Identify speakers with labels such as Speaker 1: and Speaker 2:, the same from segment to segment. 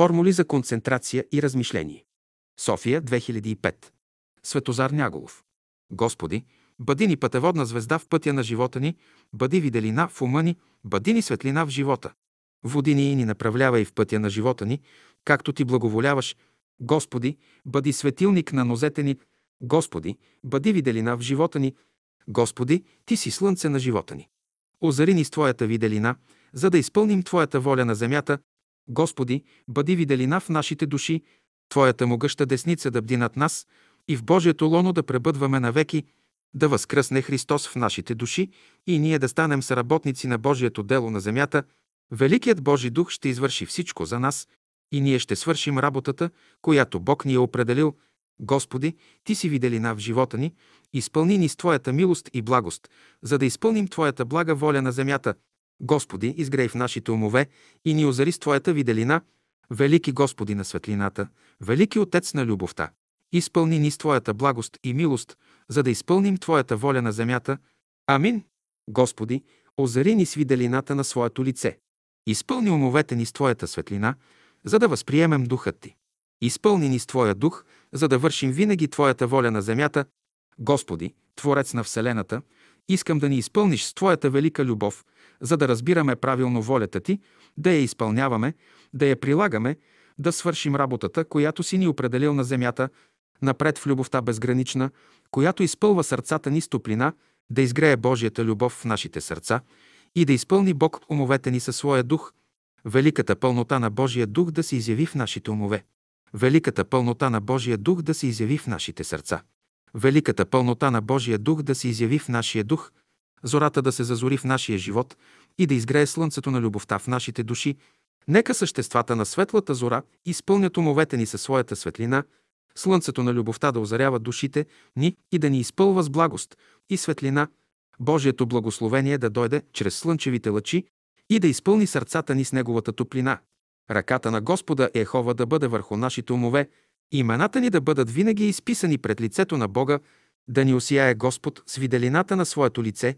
Speaker 1: Формули за концентрация и размишление. София, 2005. Светозар Няголов. Господи, бъди ни пътеводна звезда в пътя на живота ни, бъди виделина в ума ни, бъди ни светлина в живота. Води ни и ни направлявай в пътя на живота ни, както ти благоволяваш. Господи, бъди светилник на нозете ни. Господи, бъди виделина в живота ни. Господи, Ти си слънце на живота ни. Озари ни с Твоята виделина, за да изпълним Твоята воля на земята. Господи, бъди виделина в нашите души, Твоята могъща десница да бди над нас и в Божието лоно да пребъдваме навеки, да възкръсне Христос в нашите души и ние да станем съработници на Божието дело на земята. Великият Божи дух ще извърши всичко за нас и ние ще свършим работата, която Бог ни е определил. Господи, Ти си виделина в живота ни, изпълни ни с Твоята милост и благост, за да изпълним Твоята блага воля на земята. Господи, изгрей в нашите умове и ни озари с Твоята виделина, Велики Господи на светлината, Велики Отец на любовта, изпълни ни с Твоята благост и милост, за да изпълним Твоята воля на земята. Амин. Господи, озари ни с виделината на Своето лице. Изпълни умовете ни с Твоята светлина, за да възприемем духът Ти. Изпълни ни с Твоя дух, за да вършим винаги Твоята воля на земята. Господи, Творец на Вселената, искам да ни изпълниш с Твоята велика любов, за да разбираме правилно волята Ти, да я изпълняваме, да я прилагаме, да свършим работата, която си ни определил на земята, напред в любовта безгранична, която изпълва сърцата ни с топлина, да изгрее Божията любов в нашите сърца и да изпълни Бог умовете ни със своя дух, великата пълнота на Божия дух да се изяви в нашите умове, великата пълнота на Божия дух да се изяви в нашите сърца, великата пълнота на Божия дух да се изяви в нашия дух, зората да се зазори в нашия живот и да изгрее слънцето на любовта в нашите души, Нека съществата на светлата зора изпълнят умовете ни със своята светлина, слънцето на любовта да озарява душите ни и да ни изпълва с благост и светлина, Божието благословение да дойде чрез слънчевите лъчи и да изпълни сърцата ни с неговата топлина. Ръката на Господа Ехова да бъде върху нашите умове, имената ни да бъдат винаги изписани пред лицето на Бога, да ни осияе Господ с виделината на своето лице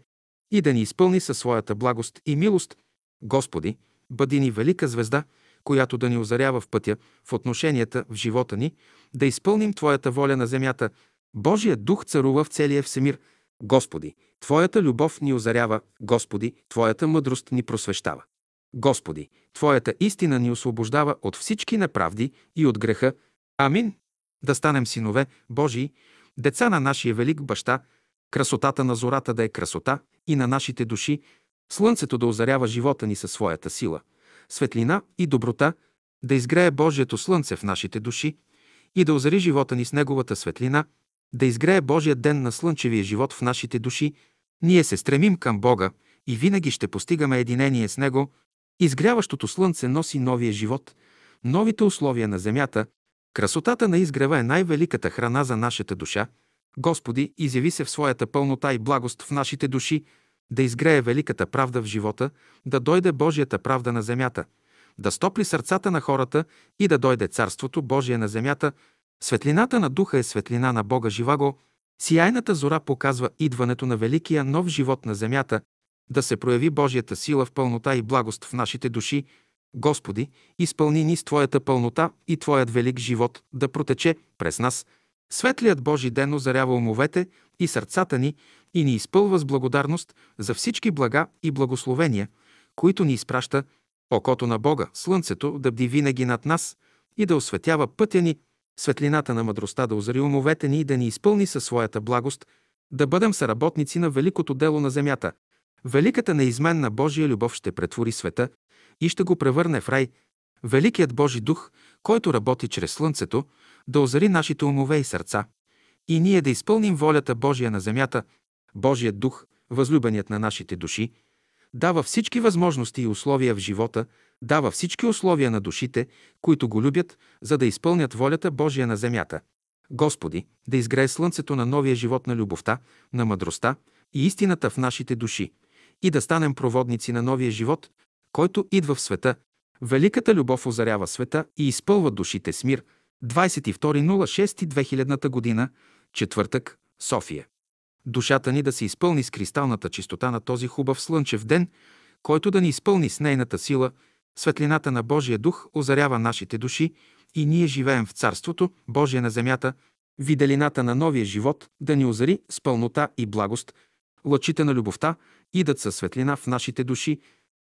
Speaker 1: и да ни изпълни със своята благост и милост. Господи, Бъди ни велика звезда, която да ни озарява в пътя, в отношенията, в живота ни, да изпълним Твоята воля на земята. Божият дух царува в целия всемир. Господи, Твоята любов ни озарява. Господи, Твоята мъдрост ни просвещава. Господи, Твоята истина ни освобождава от всички неправди и от греха. Амин. Да станем синове Божии, деца на нашия велик баща, красотата на зората да е красота и на нашите души, Слънцето да озарява живота ни със своята сила, светлина и доброта, да изгрее Божието слънце в нашите души и да озари живота ни с неговата светлина, да изгрее Божия ден на слънчевия живот в нашите души, ние се стремим към Бога и винаги ще постигаме единение с Него. Изгряващото слънце носи новия живот, новите условия на земята. Красотата на изгрева е най-великата храна за нашата душа. Господи, изяви се в своята пълнота и благост в нашите души, да изгрее великата правда в живота, да дойде Божията правда на земята, да стопли сърцата на хората и да дойде Царството Божие на земята. Светлината на духа е светлина на Бога живаго. Сияйната зора показва идването на великия нов живот на земята, да се прояви Божията сила в пълнота и благост в нашите души. Господи, изпълни ни с Твоята пълнота и Твоят велик живот да протече през нас. Светлият Божи ден озарява умовете и сърцата ни и ни изпълва с благодарност за всички блага и благословения, които ни изпраща окото на Бога, слънцето да бди винаги над нас и да осветява пътя ни, светлината на мъдростта да озари умовете ни и да ни изпълни със своята благост, да бъдем съработници на великото дело на земята. Великата неизменна Божия любов ще претвори света и ще го превърне в рай. Великият Божи дух, който работи чрез слънцето, да озари нашите умове и сърца. И ние да изпълним волята Божия на земята, Божият дух, възлюбеният на нашите души, дава всички възможности и условия в живота, дава всички условия на душите, които го любят, за да изпълнят волята Божия на земята. Господи, да изгрее слънцето на новия живот на любовта, на мъдростта и истината в нашите души и да станем проводници на новия живот, който идва в света. Великата любов озарява света и изпълва душите с мир. 22.06.2000 година, четвъртък, София. Душата ни да се изпълни с кристалната чистота на този хубав слънчев ден, който да ни изпълни с нейната сила Светлината на Божия дух озарява нашите души и ние живеем в Царството Божие на земята, виделината на новия живот да ни озари с пълнота и благост, лъчите на любовта идат със светлина в нашите души,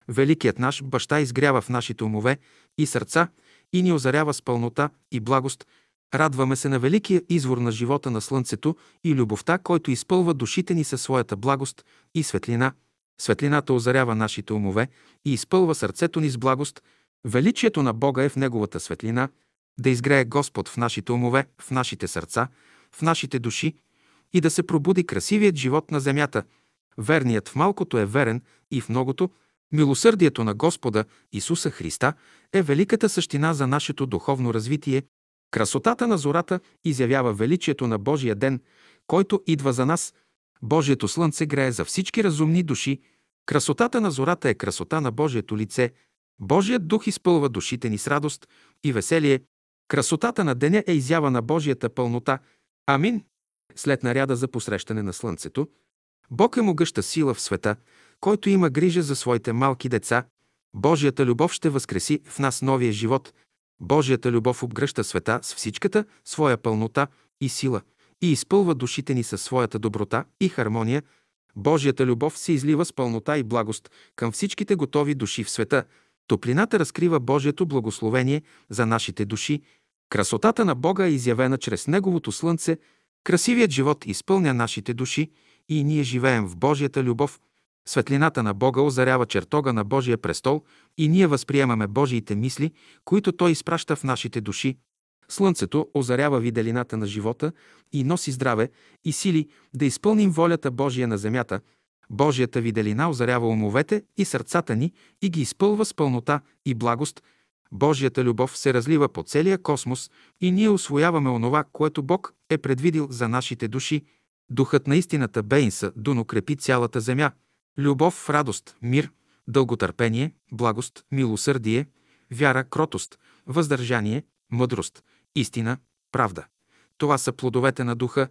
Speaker 1: Великият наш баща изгрява в нашите умове и сърца и ни озарява с пълнота и благост. Радваме се на великия извор на живота на Слънцето и любовта, който изпълва душите ни със своята благост и светлина. Светлината озарява нашите умове и изпълва сърцето ни с благост. Величието на Бога е в Неговата светлина, да изгрее Господ в нашите умове, в нашите сърца, в нашите души и да се пробуди красивият живот на земята. Верният в малкото е верен и в многото, Милосърдието на Господа Исуса Христа е великата същина за нашето духовно развитие. Красотата на зората изявява величието на Божия ден, който идва за нас. Божието слънце грее за всички разумни души. Красотата на зората е красота на Божието лице. Божият дух изпълва душите ни с радост и веселие. Красотата на деня е изява на Божията пълнота. Амин. След наряда за посрещане на слънцето, Бог е могъща сила в света, който има грижа за своите малки деца. Божията любов ще възкреси в нас новия живот. Божията любов обгръща света с всичката своя пълнота и сила и изпълва душите ни със своята доброта и хармония. Божията любов се излива с пълнота и благост към всичките готови души в света. Топлината разкрива Божието благословение за нашите души. Красотата на Бога е изявена чрез Неговото слънце. Красивият живот изпълня нашите души и ние живеем в Божията любов. Светлината на Бога озарява чертога на Божия престол и ние възприемаме Божиите мисли, които Той изпраща в нашите души. Слънцето озарява виделината на живота и носи здраве и сили да изпълним волята Божия на земята. Божията виделина озарява умовете и сърцата ни и ги изпълва с пълнота и благост. Божията любов се разлива по целия космос и ние освояваме онова, което Бог е предвидил за нашите души. Духът на истината Бейнса дуно крепи цялата земя – любов, радост, мир, дълготърпение, благост, милосърдие, вяра, кротост, въздържание, мъдрост, истина, правда. Това са плодовете на духа.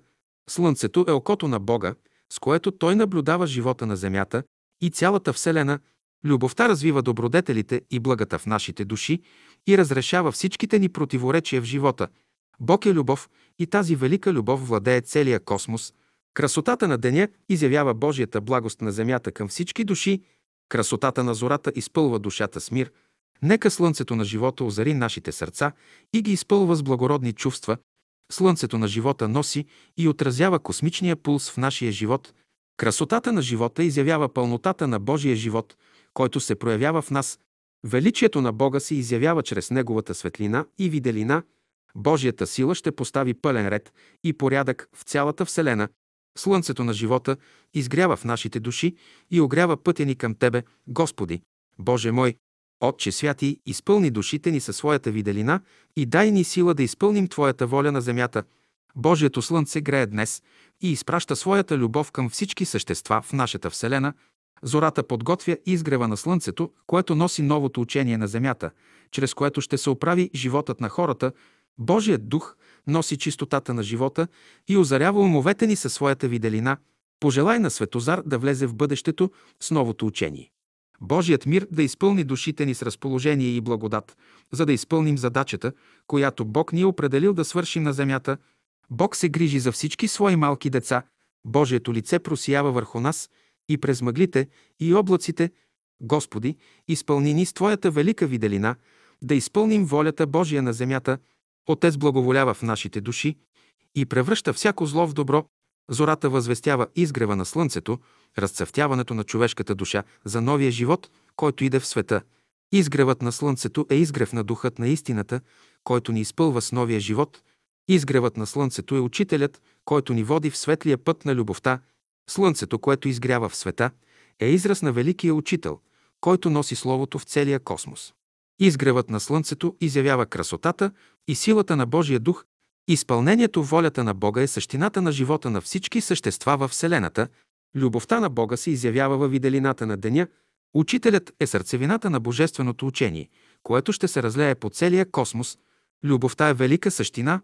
Speaker 1: Слънцето е окото на Бога, с което Той наблюдава живота на земята и цялата Вселена. Любовта развива добродетелите и благата в нашите души и разрешава всичките ни противоречия в живота. Бог е любов и тази велика любов владее целия космос – Красотата на деня изявява Божията благост на земята към всички души, красотата на зората изпълва душата с мир. Нека слънцето на живота озари нашите сърца и ги изпълва с благородни чувства. Слънцето на живота носи и отразява космичния пулс в нашия живот. Красотата на живота изявява пълнотата на Божия живот, който се проявява в нас. Величието на Бога се изявява чрез Неговата светлина и виделина. Божията сила ще постави пълен ред и порядък в цялата Вселена, Слънцето на живота изгрява в нашите души и огрява пътя ни към Тебе, Господи. Боже мой, Отче святи, изпълни душите ни със своята виделина и дай ни сила да изпълним Твоята воля на земята. Божието Слънце грее днес и изпраща своята любов към всички същества в нашата Вселена. Зората подготвя изгрева на Слънцето, което носи новото учение на земята, чрез което ще се оправи животът на хората. Божият дух носи чистотата на живота и озарява умовете ни със своята виделина. Пожелай на Светозар да влезе в бъдещето с новото учение. Божият мир да изпълни душите ни с разположение и благодат, за да изпълним задачата, която Бог ни е определил да свършим на земята. Бог се грижи за всички свои малки деца. Божието лице просиява върху нас и през мъглите и облаците. Господи, изпълни ни с Твоята велика виделина, да изпълним волята Божия на земята – Отец благоволява в нашите души и превръща всяко зло в добро. Зората възвестява изгрева на слънцето, разцъфтяването на човешката душа за новия живот, който иде в света. Изгревът на слънцето е изгрев на духът на истината, който ни изпълва с новия живот. Изгревът на слънцето е учителят, който ни води в светлия път на любовта. Слънцето, което изгрява в света, е израз на великия учител, който носи Словото в целия космос. Изгревът на Слънцето изявява красотата и силата на Божия дух. Изпълнението волята на Бога е същината на живота на всички същества във Вселената. Любовта на Бога се изявява във виделината на деня. Учителят е сърцевината на Божественото учение, което ще се разлее по целия космос. Любовта е велика същина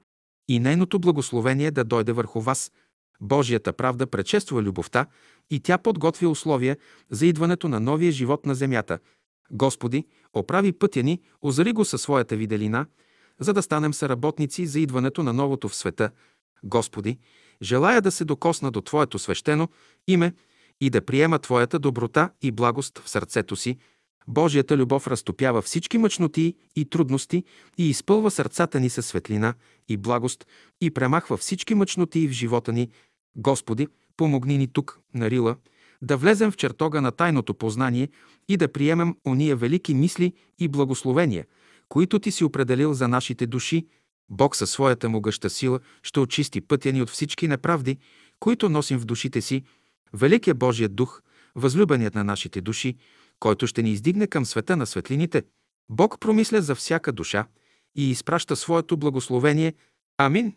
Speaker 1: и нейното благословение да дойде върху вас. Божията правда предшества любовта и тя подготвя условия за идването на новия живот на земята – Господи, оправи пътя ни, озари го със своята виделина, за да станем съработници за идването на новото в света. Господи, желая да се докосна до Твоето свещено име и да приема Твоята доброта и благост в сърцето си. Божията любов разтопява всички мъчноти и трудности и изпълва сърцата ни със светлина и благост и премахва всички мъчноти в живота ни. Господи, помогни ни тук, на Рила, да влезем в чертога на тайното познание и да приемем ония велики мисли и благословения, които Ти си определил за нашите души. Бог със своята могъща сила ще очисти пътя ни от всички неправди, които носим в душите си. Великият Божият дух, възлюбеният на нашите души, който ще ни издигне към света на светлините. Бог промисля за всяка душа и изпраща своето благословение. Амин.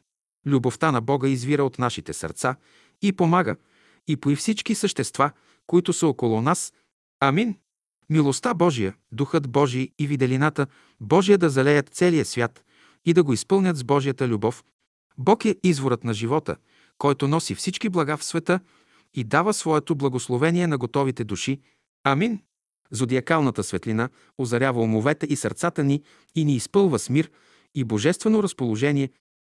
Speaker 1: Любовта на Бога извира от нашите сърца и помага и пои всички същества, които са около нас. Амин. Милостта Божия, Духът Божий и виделината Божия да залеят целия свят и да го изпълнят с Божията любов. Бог е изворът на живота, който носи всички блага в света и дава своето благословение на готовите души. Амин. Зодиакалната светлина озарява умовете и сърцата ни и ни изпълва с мир и божествено разположение.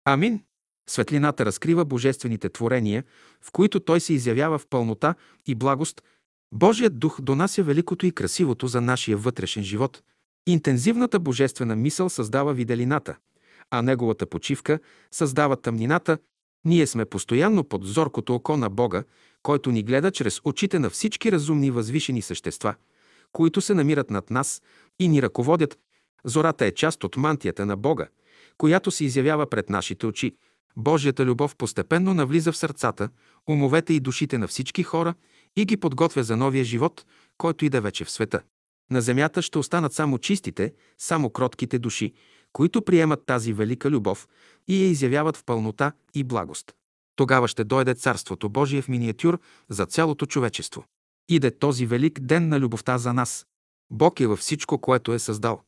Speaker 1: Амин. Светлината разкрива божествените творения, в които Той се изявява в пълнота и благост. Божият дух донася великото и красивото за нашия вътрешен живот. Интензивната божествена мисъл създава виделината, а неговата почивка създава тъмнината. Ние сме постоянно под зоркото око на Бога, който ни гледа чрез очите на всички разумни възвишени същества, които се намират над нас и ни ръководят. Зората е част от мантията на Бога, която се изявява пред нашите очи – Божията любов постепенно навлиза в сърцата, умовете и душите на всички хора и ги подготвя за новия живот, който иде вече в света. На земята ще останат само чистите, само кротките души, които приемат тази велика любов и я изявяват в пълнота и благост. Тогава ще дойде Царството Божие в миниатюр за цялото човечество. Иде този велик ден на любовта за нас. Бог е във всичко, което е създал.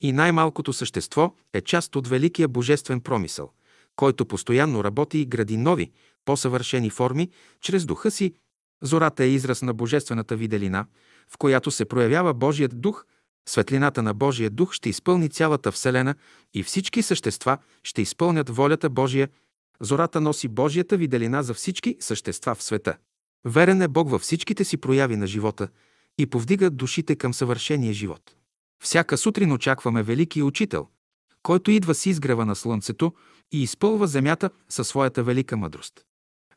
Speaker 1: И най-малкото същество е част от великия божествен промисъл който постоянно работи и гради нови, по-съвършени форми чрез духа си. Зората е израз на божествената виделина, в която се проявява Божият дух. Светлината на Божия дух ще изпълни цялата Вселена и всички същества ще изпълнят волята Божия. Зората носи Божията виделина за всички същества в света. Верен е Бог във всичките си прояви на живота и повдига душите към съвършения живот. Всяка сутрин очакваме Великия Учител, който идва с изгрева на Слънцето и изпълва земята със своята велика мъдрост.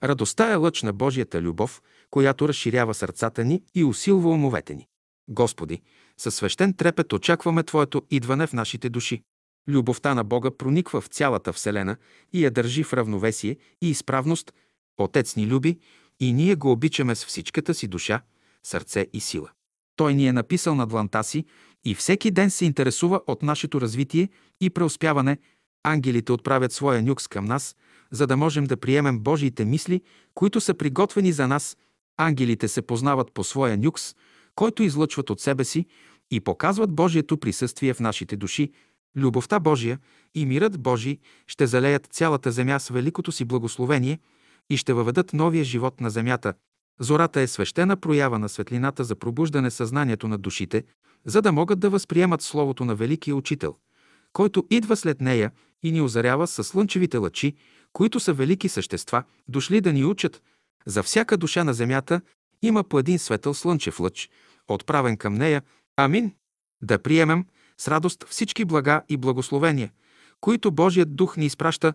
Speaker 1: Радостта е лъч на Божията любов, която разширява сърцата ни и усилва умовете ни. Господи, със свещен трепет очакваме Твоето идване в нашите души. Любовта на Бога прониква в цялата Вселена и я държи в равновесие и изправност. Отец ни люби и ние го обичаме с всичката си душа, сърце и сила. Той ни е написал на дланта си и всеки ден се интересува от нашето развитие и преуспяване. Ангелите отправят своя нюкс към нас, за да можем да приемем Божиите мисли, които са приготвени за нас. Ангелите се познават по своя нюкс, който излъчват от себе си и показват Божието присъствие в нашите души. Любовта Божия и мирът Божий ще залеят цялата земя с великото си благословение и ще въведат новия живот на земята. Зората е свещена проява на светлината за пробуждане съзнанието на душите, за да могат да възприемат Словото на Великия Учител, който идва след нея и ни озарява със слънчевите лъчи, които са велики същества, дошли да ни учат. За всяка душа на земята има по един светъл слънчев лъч, отправен към нея. Амин! Да приемем с радост всички блага и благословения, които Божият дух ни изпраща.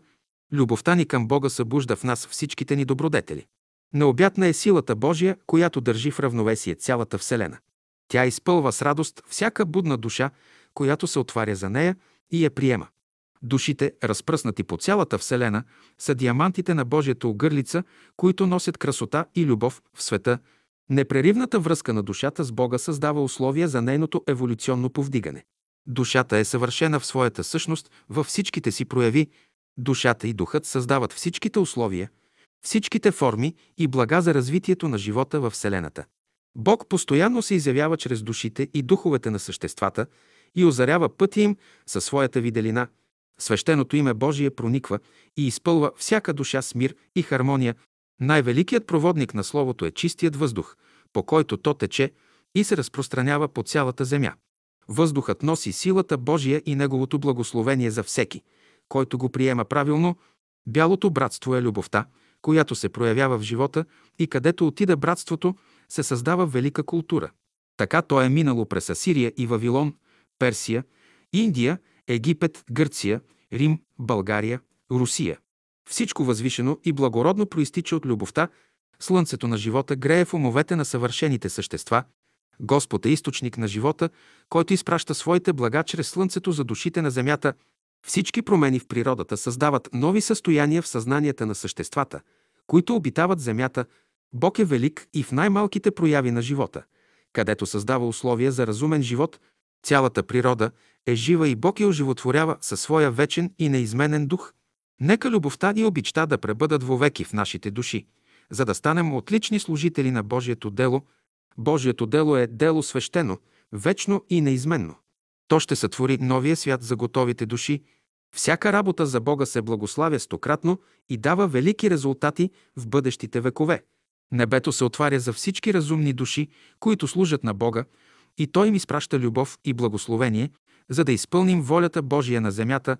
Speaker 1: Любовта ни към Бога събужда в нас всичките ни добродетели. Необятна е силата Божия, която държи в равновесие цялата Вселена. Тя изпълва с радост всяка будна душа, която се отваря за нея и я приема. Душите, разпръснати по цялата Вселена, са диамантите на Божията огърлица, които носят красота и любов в света. Непреривната връзка на душата с Бога създава условия за нейното еволюционно повдигане. Душата е съвършена в своята същност във всичките си прояви. Душата и духът създават всичките условия, всичките форми и блага за развитието на живота във Вселената. Бог постоянно се изявява чрез душите и духовете на съществата и озарява пътя им със своята виделина. Свещеното име Божие прониква и изпълва всяка душа с мир и хармония. Най-великият проводник на Словото е чистият въздух, по който то тече и се разпространява по цялата земя. Въздухът носи силата Божия и Неговото благословение за всеки, който го приема правилно. Бялото братство е любовта, която се проявява в живота и където отида братството, се създава велика култура. Така то е минало през Асирия и Вавилон, Персия, Индия, Египет, Гърция, Рим, България, Русия. Всичко възвишено и благородно проистича от любовта, слънцето на живота грее в умовете на съвършените същества. Господ е източник на живота, който изпраща своите блага чрез слънцето за душите на земята. Всички промени в природата създават нови състояния в съзнанията на съществата, които обитават земята. Бог е велик и в най-малките прояви на живота, където създава условия за разумен живот. Цялата природа е жива и Бог я оживотворява със своя вечен и неизменен дух. Нека любовта и обичта да пребъдат вовеки в нашите души, за да станем отлични служители на Божието дело. Божието дело е дело свещено, вечно и неизменно. То ще сътвори новия свят за готовите души. Всяка работа за Бога се благославя стократно и дава велики резултати в бъдещите векове. Небето се отваря за всички разумни души, които служат на Бога, и Той им изпраща любов и благословение, за да изпълним волята Божия на земята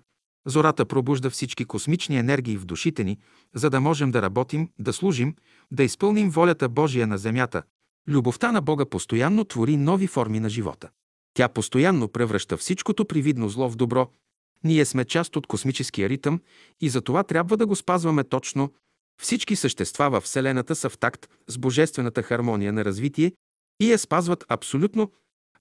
Speaker 1: Зората пробужда всички космични енергии в душите ни, за да можем да работим, да служим, да изпълним волята Божия на земята. Любовта на Бога постоянно твори нови форми на живота. Тя постоянно превръща всичкото привидно зло в добро. Ние сме част от космическия ритъм и за това трябва да го спазваме точно. Всички същества във Вселената са в такт с божествената хармония на развитие и я спазват абсолютно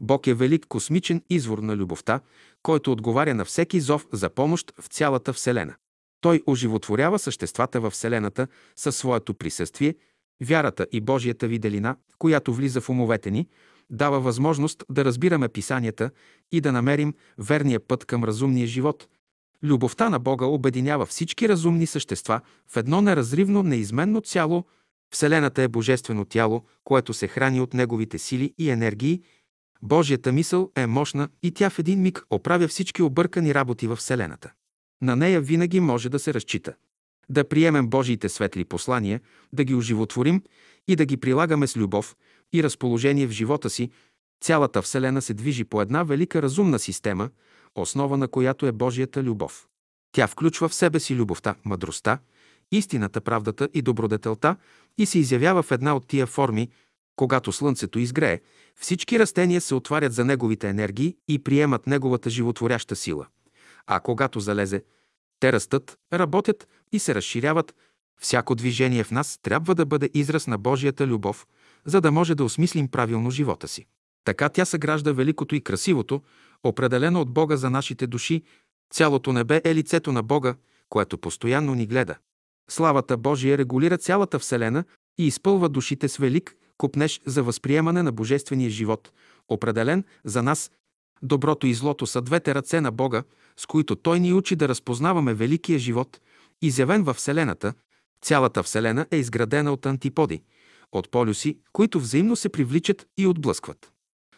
Speaker 1: Бог е велик космичен извор на любовта, който отговаря на всеки зов за помощ в цялата Вселена. Той оживотворява съществата във Вселената със своето присъствие, вярата и Божията виделина, която влиза в умовете ни, дава възможност да разбираме писанията и да намерим верния път към разумния живот. Любовта на Бога обединява всички разумни същества в едно неразривно, неизменно цяло. Вселената е божествено тяло, което се храни от неговите сили и енергии Божията мисъл е мощна и тя в един миг оправя всички объркани работи в Вселената. На нея винаги може да се разчита. Да приемем Божиите светли послания, да ги оживотворим и да ги прилагаме с любов и разположение в живота си, цялата Вселена се движи по една велика разумна система, основа на която е Божията любов. Тя включва в себе си любовта, мъдростта, истината, правдата и добродетелта и се изявява в една от тия форми, когато слънцето изгрее, всички растения се отварят за неговите енергии и приемат неговата животворяща сила. А когато залезе, те растат, работят и се разширяват. Всяко движение в нас трябва да бъде израз на Божията любов, за да може да осмислим правилно живота си. Така тя съгражда великото и красивото, определено от Бога за нашите души. Цялото небе е лицето на Бога, което постоянно ни гледа. Славата Божия регулира цялата Вселена и изпълва душите с велик, купнеш за възприемане на божествения живот, определен за нас. Доброто и злото са двете ръце на Бога, с които Той ни учи да разпознаваме великия живот, изявен във Вселената. Цялата Вселена е изградена от антиподи, от полюси, които взаимно се привличат и отблъскват.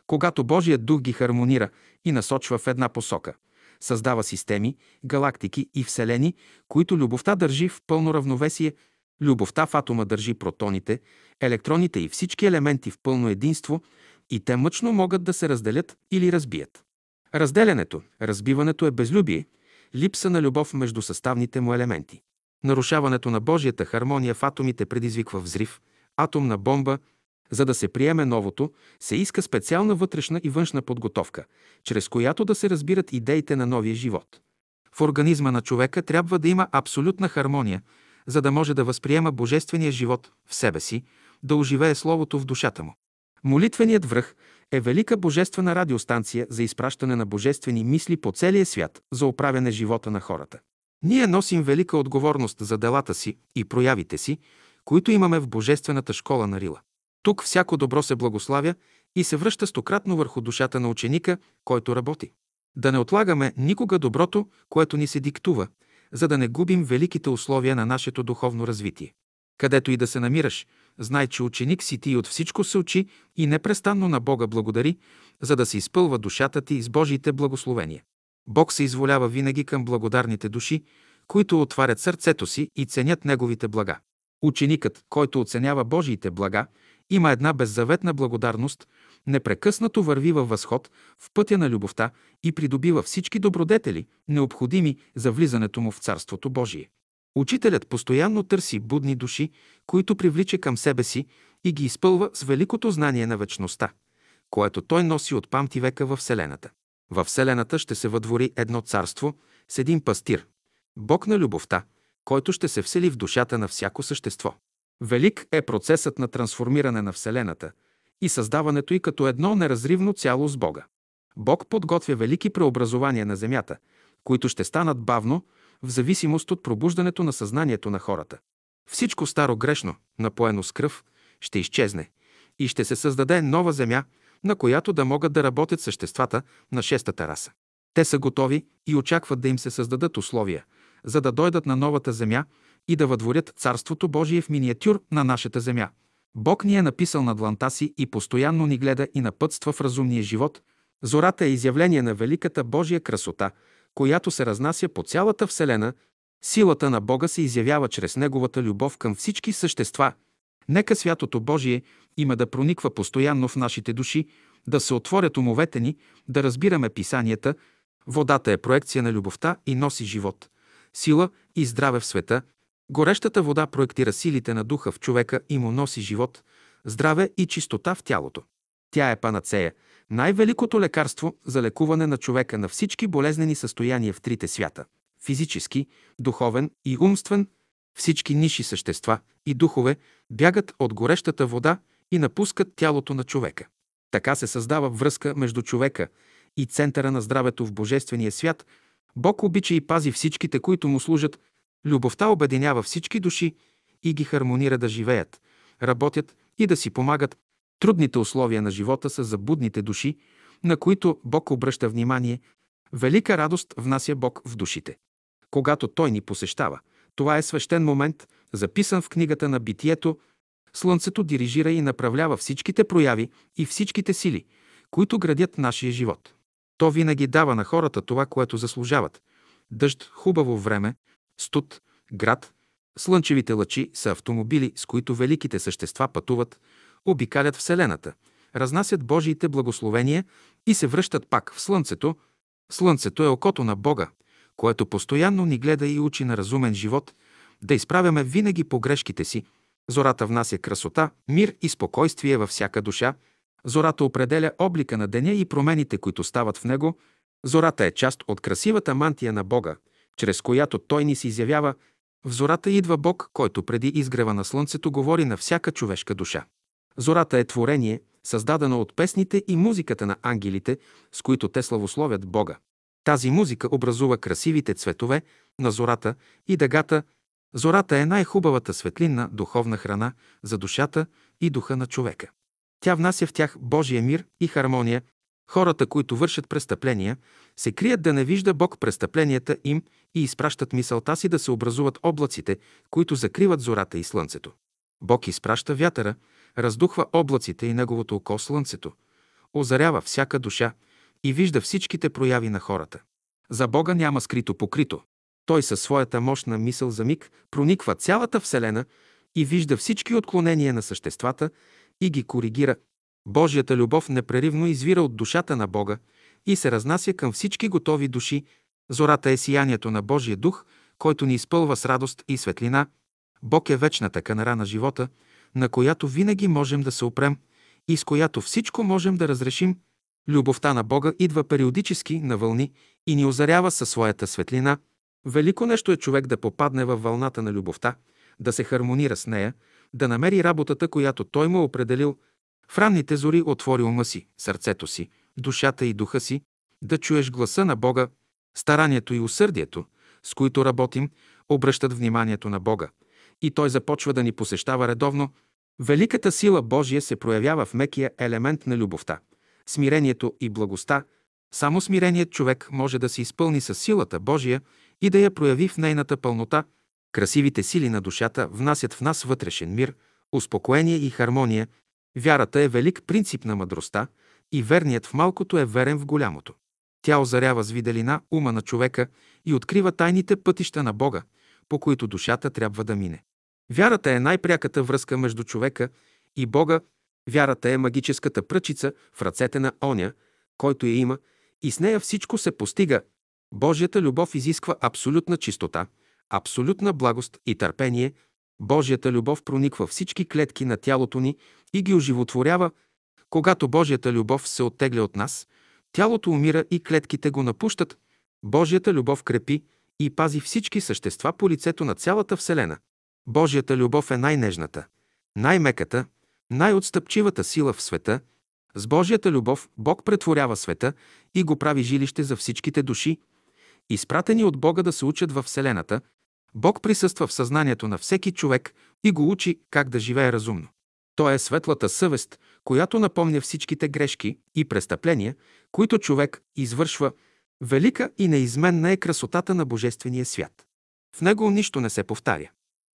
Speaker 1: Когато Божият дух ги хармонира и насочва в една посока, създава системи, галактики и вселени, които любовта държи в пълно равновесие Любовта в атома държи протоните, електроните и всички елементи в пълно единство и те мъчно могат да се разделят или разбият. Разделянето, разбиването е безлюбие, липса на любов между съставните му елементи. Нарушаването на Божията хармония в атомите предизвиква взрив, атомна бомба. За да се приеме новото, се иска специална вътрешна и външна подготовка, чрез която да се разбират идеите на новия живот. В организма на човека трябва да има абсолютна хармония, за да може да възприема божествения живот в себе си, да оживее Словото в душата му. Молитвеният връх е велика божествена радиостанция за изпращане на божествени мисли по целия свят за оправяне живота на хората. Ние носим велика отговорност за делата си и проявите си, които имаме в Божествената школа на Рила. Тук всяко добро се благославя и се връща стократно върху душата на ученика, който работи. Да не отлагаме никога доброто, което ни се диктува, за да не губим великите условия на нашето духовно развитие. Където и да се намираш, знай, че ученик си ти от всичко се учи и непрестанно на Бога благодари, за да се изпълва душата ти с Божиите благословения. Бог се изволява винаги към благодарните души, които отварят сърцето си и ценят Неговите блага. Ученикът, който оценява Божиите блага има една беззаветна благодарност, непрекъснато върви във възход в пътя на любовта и придобива всички добродетели, необходими за влизането му в Царството Божие. Учителят постоянно търси будни души, които привлича към себе си и ги изпълва с великото знание на вечността, което той носи от памти века във Вселената. Във Вселената ще се въдвори едно царство с един пастир, Бог на любовта, който ще се всели в душата на всяко същество. Велик е процесът на трансформиране на Вселената и създаването й като едно неразривно цяло с Бога. Бог подготвя велики преобразования на Земята, които ще станат бавно, в зависимост от пробуждането на съзнанието на хората. Всичко старо грешно, напоено с кръв, ще изчезне и ще се създаде нова земя, на която да могат да работят съществата на шестата раса. Те са готови и очакват да им се създадат условия, за да дойдат на новата земя и да въдворят Царството Божие в миниатюр на нашата земя. Бог ни е написал на дланта си и постоянно ни гледа и напътства в разумния живот. Зората е изявление на великата Божия красота, която се разнася по цялата Вселена. Силата на Бога се изявява чрез Неговата любов към всички същества. Нека святото Божие има да прониква постоянно в нашите души, да се отворят умовете ни, да разбираме писанията. Водата е проекция на любовта и носи живот, сила и здраве в света. Горещата вода проектира силите на духа в човека и му носи живот, здраве и чистота в тялото. Тя е панацея, най-великото лекарство за лекуване на човека на всички болезнени състояния в трите свята – физически, духовен и умствен. Всички ниши същества и духове бягат от горещата вода и напускат тялото на човека. Така се създава връзка между човека и центъра на здравето в Божествения свят. Бог обича и пази всичките, които му служат. Любовта обединява всички души и ги хармонира да живеят, работят и да си помагат. Трудните условия на живота са за будните души, на които Бог обръща внимание. Велика радост внася Бог в душите. Когато Той ни посещава, това е свещен момент, записан в книгата на битието, Слънцето дирижира и направлява всичките прояви и всичките сили, които градят нашия живот. То винаги дава на хората това, което заслужават. Дъжд, хубаво време, студ, град. Слънчевите лъчи са автомобили, с които великите същества пътуват, обикалят Вселената, разнасят Божиите благословения и се връщат пак в Слънцето. Слънцето е окото на Бога, което постоянно ни гледа и учи на разумен живот, да изправяме винаги погрешките си, Зората внася красота, мир и спокойствие във всяка душа. Зората определя облика на деня и промените, които стават в него. Зората е част от красивата мантия на Бога, чрез която Той ни се изявява. В зората идва Бог, който преди изгрева на Слънцето говори на всяка човешка душа. Зората е творение, създадено от песните и музиката на ангелите, с които те славословят Бога. Тази музика образува красивите цветове на зората и дъгата Зората е най-хубавата светлинна духовна храна за душата и духа на човека. Тя внася в тях Божия мир и хармония. Хората, които вършат престъпления, се крият да не вижда Бог престъпленията им и изпращат мисълта си да се образуват облаците, които закриват зората и слънцето. Бог изпраща вятъра, раздухва облаците и неговото око слънцето, озарява всяка душа и вижда всичките прояви на хората. За Бога няма скрито покрито. Той със своята мощна мисъл за миг прониква цялата Вселена и вижда всички отклонения на съществата и ги коригира. Божията любов непреривно извира от душата на Бога и се разнася към всички готови души. Зората е сиянието на Божия дух, който ни изпълва с радост и светлина. Бог е вечната канара на живота, на която винаги можем да се опрем и с която всичко можем да разрешим. Любовта на Бога идва периодически на вълни и ни озарява със своята светлина – Велико нещо е човек да попадне във вълната на любовта, да се хармонира с нея, да намери работата, която той му е определил. В ранните зори отвори ума си, сърцето си, душата и духа си, да чуеш гласа на Бога, старанието и усърдието, с които работим, обръщат вниманието на Бога. И Той започва да ни посещава редовно. Великата сила Божия се проявява в мекия елемент на любовта, смирението и благостта. Само смиреният човек може да се изпълни с силата Божия и да я прояви в нейната пълнота. Красивите сили на душата внасят в нас вътрешен мир, успокоение и хармония. Вярата е велик принцип на мъдростта и верният в малкото е верен в голямото. Тя озарява с виделина ума на човека и открива тайните пътища на Бога, по които душата трябва да мине. Вярата е най-пряката връзка между човека и Бога. Вярата е магическата пръчица в ръцете на оня, който я има, и с нея всичко се постига. Божията любов изисква абсолютна чистота, абсолютна благост и търпение. Божията любов прониква всички клетки на тялото ни и ги оживотворява. Когато Божията любов се оттегля от нас, тялото умира и клетките го напущат. Божията любов крепи и пази всички същества по лицето на цялата Вселена. Божията любов е най-нежната, най-меката, най-отстъпчивата сила в света. С Божията любов Бог претворява света и го прави жилище за всичките души, изпратени от Бога да се учат във Вселената. Бог присъства в съзнанието на всеки човек и го учи как да живее разумно. Той е светлата съвест, която напомня всичките грешки и престъпления, които човек извършва. Велика и неизменна е красотата на Божествения свят. В него нищо не се повтаря.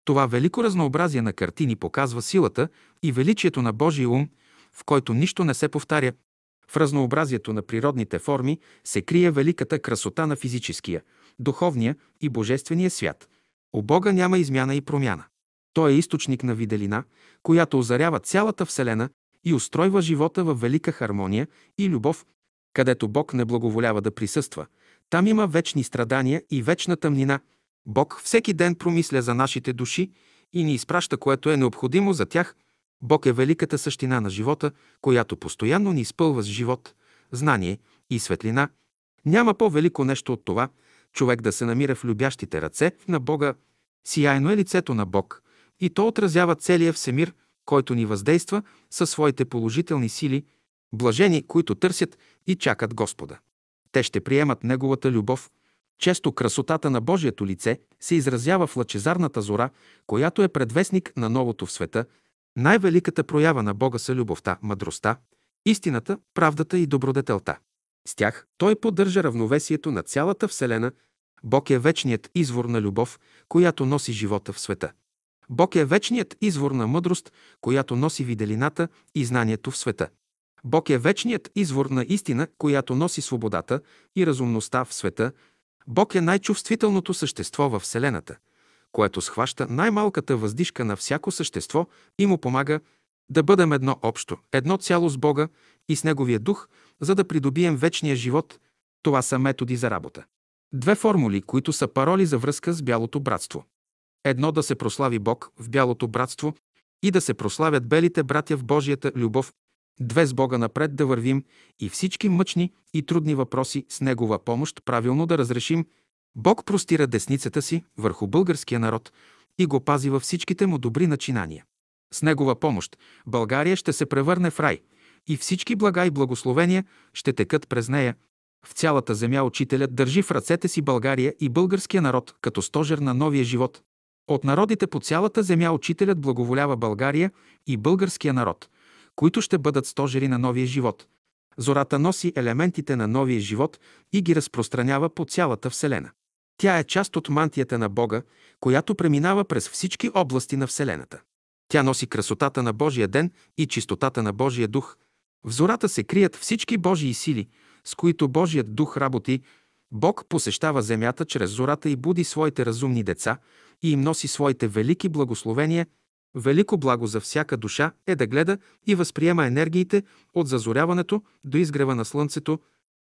Speaker 1: Това велико разнообразие на картини показва силата и величието на Божия ум, в който нищо не се повтаря. В разнообразието на природните форми се крие великата красота на физическия, духовния и божествения свят. У Бога няма измяна и промяна. Той е източник на виделина, която озарява цялата Вселена и устройва живота в велика хармония и любов, където Бог не благоволява да присъства. Там има вечни страдания и вечна тъмнина – Бог всеки ден промисля за нашите души и ни изпраща, което е необходимо за тях. Бог е великата същина на живота, която постоянно ни изпълва с живот, знание и светлина. Няма по-велико нещо от това човек да се намира в любящите ръце на Бога. Сияйно е лицето на Бог и то отразява целия всемир, който ни въздейства със своите положителни сили, блажени, които търсят и чакат Господа. Те ще приемат Неговата любов – често красотата на Божието лице се изразява в лъчезарната зора, която е предвестник на новото в света. Най-великата проява на Бога са любовта, мъдростта, истината, правдата и добродетелта. С тях той поддържа равновесието на цялата Вселена. Бог е вечният извор на любов, която носи живота в света. Бог е вечният извор на мъдрост, която носи виделината и знанието в света. Бог е вечният извор на истина, която носи свободата и разумността в света Бог е най-чувствителното същество във Вселената, което схваща най-малката въздишка на всяко същество и му помага да бъдем едно общо, едно цяло с Бога и с Неговия дух, за да придобием вечния живот. Това са методи за работа. Две формули, които са пароли за връзка с бялото братство. Едно да се прослави Бог в бялото братство и да се прославят белите братя в Божията любов Две с Бога напред да вървим и всички мъчни и трудни въпроси с Негова помощ правилно да разрешим. Бог простира десницата си върху българския народ и го пази във всичките му добри начинания. С Негова помощ България ще се превърне в рай и всички блага и благословения ще текат през нея. В цялата земя учителят държи в ръцете си България и българския народ като стожер на новия живот. От народите по цялата земя учителят благоволява България и българския народ – които ще бъдат стожери на новия живот. Зората носи елементите на новия живот и ги разпространява по цялата Вселена. Тя е част от мантията на Бога, която преминава през всички области на Вселената. Тя носи красотата на Божия ден и чистотата на Божия дух. В зората се крият всички Божии сили, с които Божият дух работи. Бог посещава земята чрез зората и буди своите разумни деца и им носи своите велики благословения – Велико благо за всяка душа е да гледа и възприема енергиите от зазоряването до изгрева на слънцето.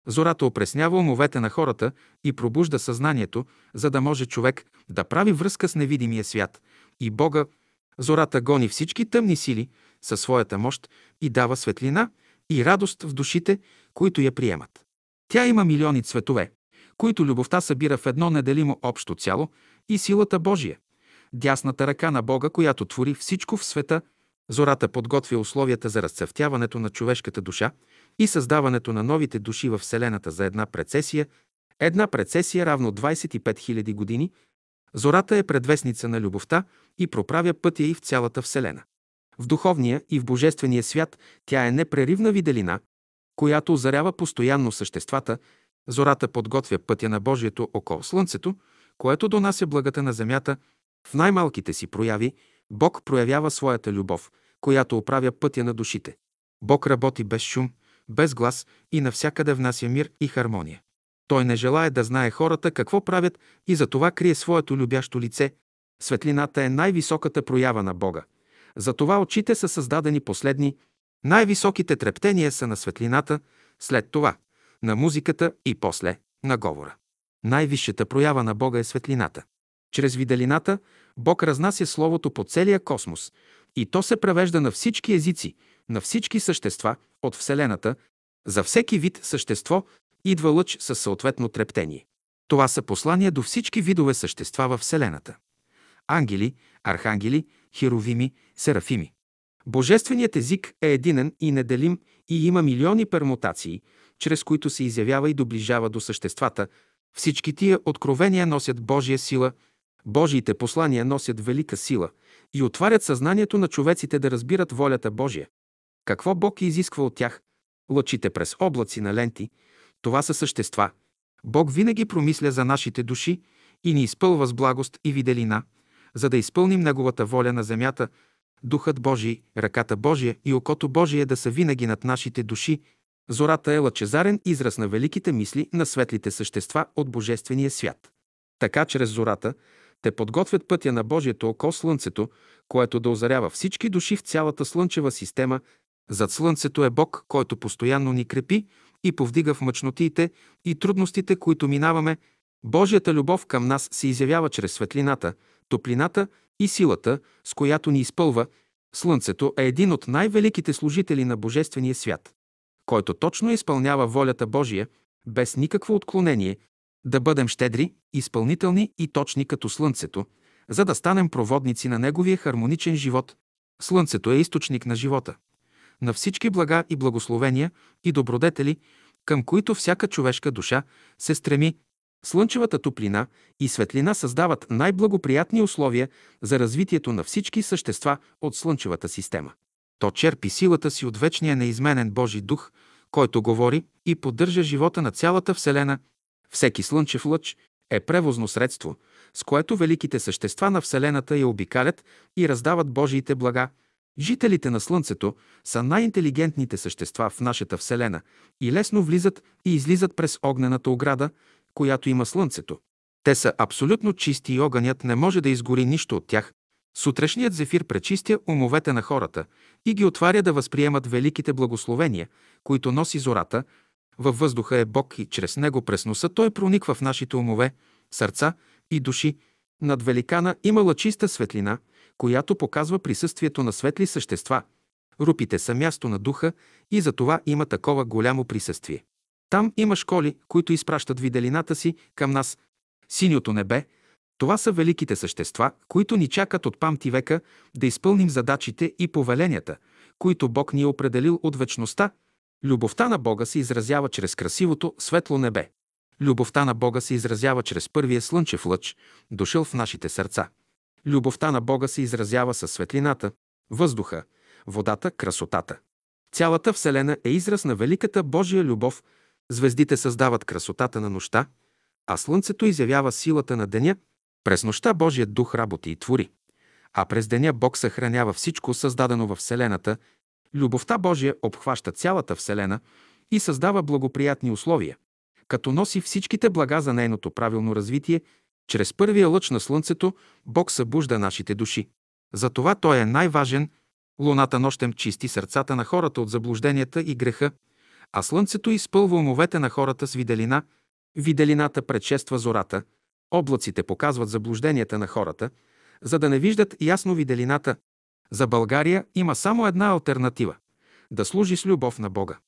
Speaker 1: Зората опреснява умовете на хората и пробужда съзнанието, за да може човек да прави връзка с невидимия свят и Бога. Зората гони всички тъмни сили със своята мощ и дава светлина и радост в душите, които я приемат. Тя има милиони цветове, които любовта събира в едно неделимо общо цяло и силата Божия дясната ръка на Бога, която твори всичко в света, зората подготвя условията за разцъфтяването на човешката душа и създаването на новите души в Вселената за една прецесия, една прецесия равно 25 000 години, зората е предвестница на любовта и проправя пътя и в цялата Вселена. В духовния и в божествения свят тя е непреривна виделина, която озарява постоянно съществата, зората подготвя пътя на Божието около Слънцето, което донася благата на земята в най-малките си прояви Бог проявява своята любов, която оправя пътя на душите. Бог работи без шум, без глас и навсякъде внася мир и хармония. Той не желая да знае хората какво правят и за това крие своето любящо лице. Светлината е най-високата проява на Бога. Затова очите са създадени последни. Най-високите трептения са на светлината, след това на музиката и после на говора. Най-висшата проява на Бога е светлината. Чрез виделината Бог разнася Словото по целия космос и то се превежда на всички езици, на всички същества от Вселената. За всеки вид същество идва лъч със съответно трептение. Това са послания до всички видове същества във Вселената. Ангели, архангели, херовими, серафими. Божественият език е единен и неделим и има милиони пермутации, чрез които се изявява и доближава до съществата. Всички тия откровения носят Божия сила, Божиите послания носят велика сила и отварят съзнанието на човеците да разбират волята Божия. Какво Бог изисква от тях? Лъчите през облаци на ленти, това са същества. Бог винаги промисля за нашите души и ни изпълва с благост и виделина, за да изпълним Неговата воля на земята, Духът Божий, ръката Божия и окото Божие да са винаги над нашите души. Зората е лъчезарен израз на великите мисли на светлите същества от Божествения свят. Така чрез зората те подготвят пътя на Божието око Слънцето, което да озарява всички души в цялата Слънчева система. Зад Слънцето е Бог, който постоянно ни крепи и повдига в мъчнотиите и трудностите, които минаваме. Божията любов към нас се изявява чрез светлината, топлината и силата, с която ни изпълва. Слънцето е един от най-великите служители на Божествения свят, който точно изпълнява волята Божия, без никакво отклонение, да бъдем щедри, изпълнителни и точни като Слънцето, за да станем проводници на Неговия хармоничен живот. Слънцето е източник на живота, на всички блага и благословения и добродетели, към които всяка човешка душа се стреми. Слънчевата топлина и светлина създават най-благоприятни условия за развитието на всички същества от Слънчевата система. То черпи силата си от вечния неизменен Божи дух, който говори и поддържа живота на цялата Вселена всеки слънчев лъч е превозно средство, с което великите същества на Вселената я обикалят и раздават Божиите блага. Жителите на Слънцето са най-интелигентните същества в нашата Вселена и лесно влизат и излизат през огнената ограда, която има Слънцето. Те са абсолютно чисти и огънят не може да изгори нищо от тях. Сутрешният зефир пречистя умовете на хората и ги отваря да възприемат великите благословения, които носи зората, във въздуха е Бог и чрез него през носа той прониква в нашите умове, сърца и души. Над великана има лъчиста светлина, която показва присъствието на светли същества. Рупите са място на духа и за това има такова голямо присъствие. Там има школи, които изпращат виделината си към нас. Синьото небе, това са великите същества, които ни чакат от памти века да изпълним задачите и повеленията, които Бог ни е определил от вечността Любовта на Бога се изразява чрез красивото светло небе. Любовта на Бога се изразява чрез първия слънчев лъч, дошъл в нашите сърца. Любовта на Бога се изразява със светлината, въздуха, водата, красотата. Цялата Вселена е израз на великата Божия любов. Звездите създават красотата на нощта, а Слънцето изявява силата на деня. През нощта Божият дух работи и твори, а през деня Бог съхранява всичко създадено във Вселената Любовта Божия обхваща цялата Вселена и създава благоприятни условия, като носи всичките блага за нейното правилно развитие, чрез първия лъч на Слънцето Бог събужда нашите души. Затова Той е най-важен. Луната нощем чисти сърцата на хората от заблужденията и греха, а Слънцето изпълва умовете на хората с виделина. Виделината предшества зората, облаците показват заблужденията на хората, за да не виждат ясно виделината, за България има само една альтернатива – да служи с любов на Бога.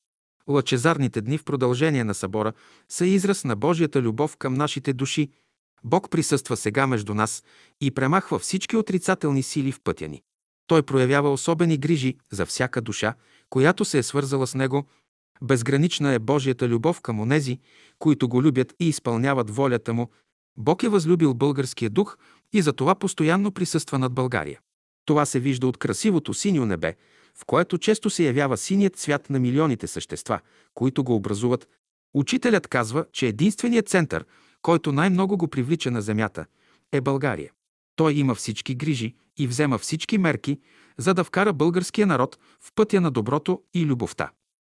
Speaker 1: Лъчезарните дни в продължение на събора са израз на Божията любов към нашите души. Бог присъства сега между нас и премахва всички отрицателни сили в пътя ни. Той проявява особени грижи за всяка душа, която се е свързала с Него. Безгранична е Божията любов към онези, които го любят и изпълняват волята Му. Бог е възлюбил българския дух и за това постоянно присъства над България. Това се вижда от красивото синьо небе, в което често се явява синият цвят на милионите същества, които го образуват. Учителят казва, че единственият център, който най-много го привлича на Земята, е България. Той има всички грижи и взема всички мерки, за да вкара българския народ в пътя на доброто и любовта.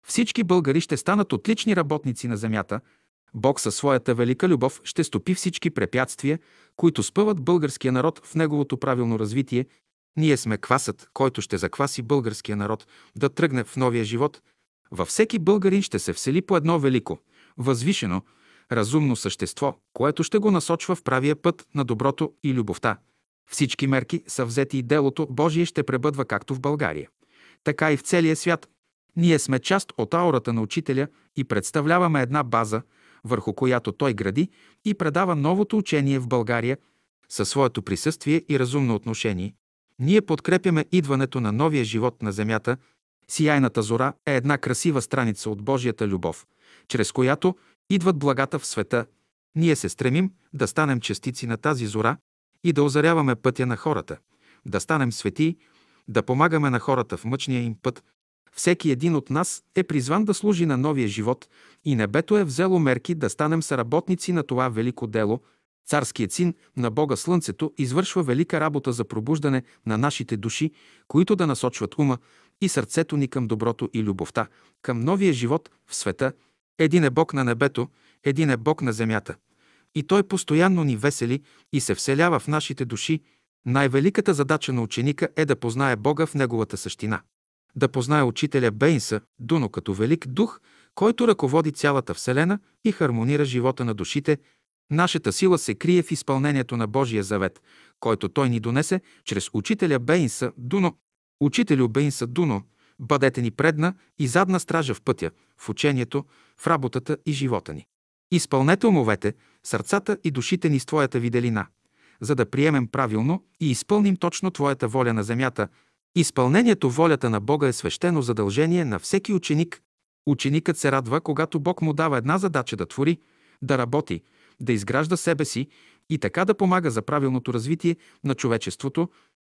Speaker 1: Всички българи ще станат отлични работници на земята. Бог със своята велика любов ще стопи всички препятствия, които спъват българския народ в неговото правилно развитие Ние сме квасът, който ще закваси българския народ да тръгне в новия живот. Във всеки българин ще се всели по едно велико, възвишено, разумно същество, което ще го насочва в правия път на доброто и любовта. Всички мерки са взети и делото Божие ще пребъдва както в България, така и в целия свят. Ние сме част от аурата на учителя и представляваме една база, върху която той гради и предава новото учение в България със своето присъствие и разумно отношение. Ние подкрепяме идването на новия живот на земята. Сияйната зора е една красива страница от Божията любов, чрез която идват благата в света. Ние се стремим да станем частици на тази зора и да озаряваме пътя на хората, да станем свети, да помагаме на хората в мъчния им път. Всеки един от нас е призван да служи на новия живот и небето е взело мерки да станем съработници на това велико дело. Царският син на Бога Слънцето извършва велика работа за пробуждане на нашите души, които да насочват ума и сърцето ни към доброто и любовта, към новия живот в света. Един е Бог на небето, един е Бог на земята – и Той постоянно ни весели и се вселява в нашите души. Най-великата задача на ученика е да познае Бога в Неговата същина. Да познае учителя Бейнса, Дуно като велик дух, който ръководи цялата Вселена и хармонира живота на душите. Нашата сила се крие в изпълнението на Божия завет, който Той ни донесе чрез учителя Бейнса, Дуно. Учителю Бейнса, Дуно, бъдете ни предна и задна стража в пътя, в учението, в работата и живота ни. Изпълнете умовете, сърцата и душите ни с Твоята виделина, за да приемем правилно и изпълним точно Твоята воля на земята. Изпълнението волята на Бога е свещено задължение на всеки ученик. Ученикът се радва, когато Бог му дава една задача да твори, да работи, да изгражда себе си и така да помага за правилното развитие на човечеството.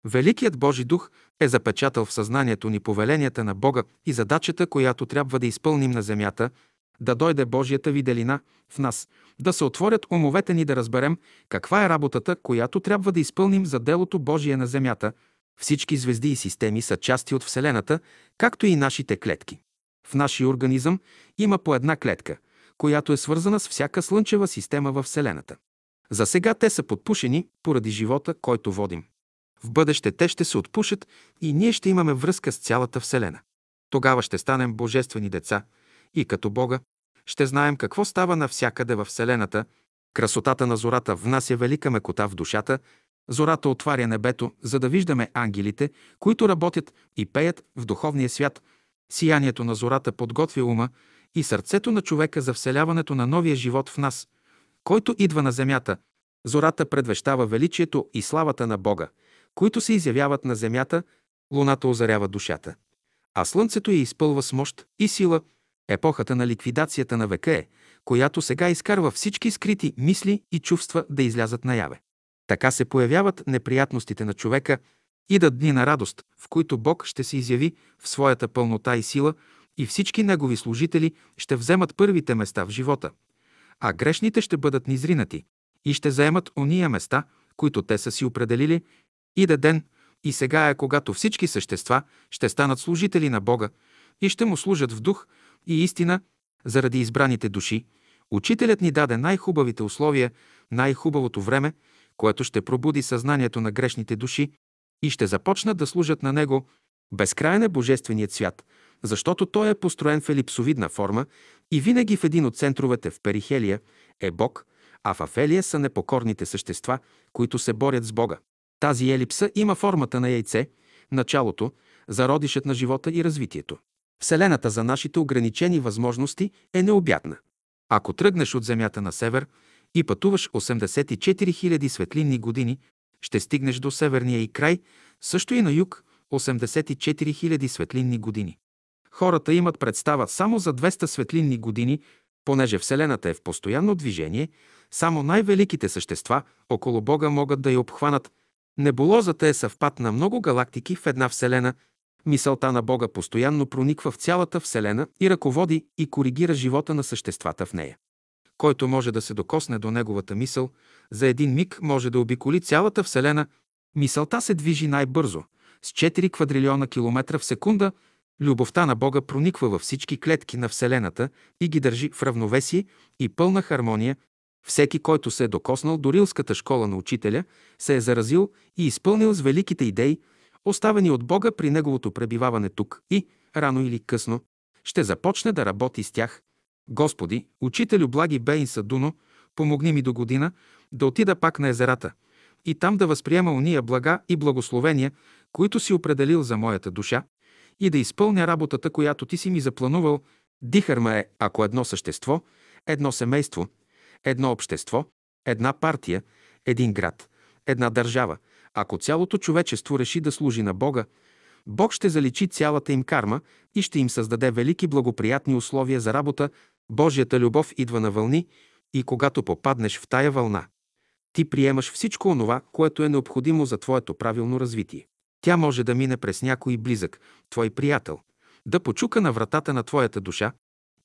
Speaker 1: Великият Божи дух е запечатал в съзнанието ни повеленията на Бога и задачата, която трябва да изпълним на земята – да дойде Божията виделина в нас, да се отворят умовете ни да разберем каква е работата, която трябва да изпълним за делото Божие на земята. Всички звезди и системи са части от Вселената, както и нашите клетки. В нашия организъм има по една клетка, която е свързана с всяка слънчева система във Вселената. За сега те са подпушени поради живота, който водим. В бъдеще те ще се отпушат и ние ще имаме връзка с цялата Вселена. Тогава ще станем божествени деца и като Бога ще знаем какво става навсякъде във Вселената. Красотата на зората внася велика мекота в душата. Зората отваря небето, за да виждаме ангелите, които работят и пеят в духовния свят. Сиянието на зората подготвя ума и сърцето на човека за вселяването на новия живот в нас, който идва на земята. Зората предвещава величието и славата на Бога, които се изявяват на земята, луната озарява душата, а слънцето я изпълва с мощ и сила – Епохата на ликвидацията на века е, която сега изкарва всички скрити мисли и чувства да излязат наяве. Така се появяват неприятностите на човека, идат дни на радост, в които Бог ще се изяви в своята пълнота и сила и всички Негови служители ще вземат първите места в живота, а грешните ще бъдат низринати и ще заемат ония места, които те са си определили. Иде ден и сега е, когато всички същества ще станат служители на Бога и ще му служат в дух и истина заради избраните души, учителят ни даде най-хубавите условия, най-хубавото време, което ще пробуди съзнанието на грешните души и ще започнат да служат на него. Безкрайен Божественият свят, защото той е построен в елипсовидна форма и винаги в един от центровете в перихелия е Бог, а в Афелия са непокорните същества, които се борят с Бога. Тази елипса има формата на яйце, началото, зародишът на живота и развитието. Вселената за нашите ограничени възможности е необятна. Ако тръгнеш от Земята на север и пътуваш 84 000 светлинни години, ще стигнеш до северния и край, също и на юг 84 000 светлинни години. Хората имат представа само за 200 светлинни години, понеже Вселената е в постоянно движение, само най-великите същества около Бога могат да я обхванат. Небулозата е съвпад на много галактики в една Вселена – Мисълта на Бога постоянно прониква в цялата Вселена и ръководи и коригира живота на съществата в нея. Който може да се докосне до Неговата мисъл, за един миг може да обиколи цялата Вселена. Мисълта се движи най-бързо, с 4 квадрилиона километра в секунда. Любовта на Бога прониква във всички клетки на Вселената и ги държи в равновесие и пълна хармония. Всеки, който се е докоснал до рилската школа на учителя, се е заразил и изпълнил с великите идеи, оставени от Бога при Неговото пребиваване тук и, рано или късно, ще започне да работи с тях. Господи, учителю благи Бейн Садуно, помогни ми до година да отида пак на езерата и там да възприема уния блага и благословения, които си определил за моята душа и да изпълня работата, която ти си ми запланувал. Дихарма е, ако едно същество, едно семейство, едно общество, една партия, един град, една държава, ако цялото човечество реши да служи на Бога, Бог ще заличи цялата им карма и ще им създаде велики благоприятни условия за работа. Божията любов идва на вълни и когато попаднеш в тая вълна, ти приемаш всичко онова, което е необходимо за твоето правилно развитие. Тя може да мине през някой близък, твой приятел, да почука на вратата на твоята душа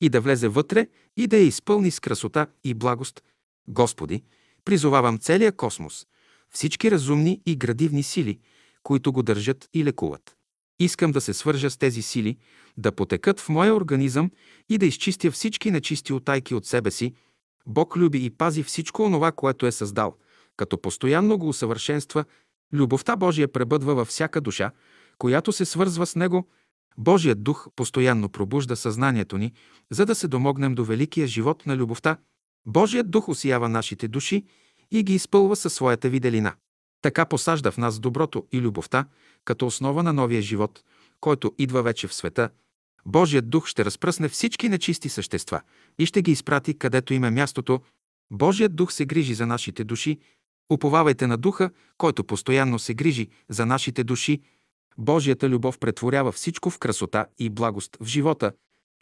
Speaker 1: и да влезе вътре и да я изпълни с красота и благост. Господи, призовавам целия космос, всички разумни и градивни сили, които го държат и лекуват. Искам да се свържа с тези сили, да потекат в моя организъм и да изчистя всички нечисти отайки от себе си. Бог люби и пази всичко онова, което е създал, като постоянно го усъвършенства. Любовта Божия пребъдва във всяка душа, която се свързва с Него. Божият дух постоянно пробужда съзнанието ни, за да се домогнем до великия живот на любовта. Божият дух осиява нашите души и ги изпълва със своята виделина. Така посажда в нас доброто и любовта, като основа на новия живот, който идва вече в света. Божият дух ще разпръсне всички нечисти същества и ще ги изпрати където им е мястото. Божият дух се грижи за нашите души. Уповавайте на духа, който постоянно се грижи за нашите души. Божията любов претворява всичко в красота и благост в живота.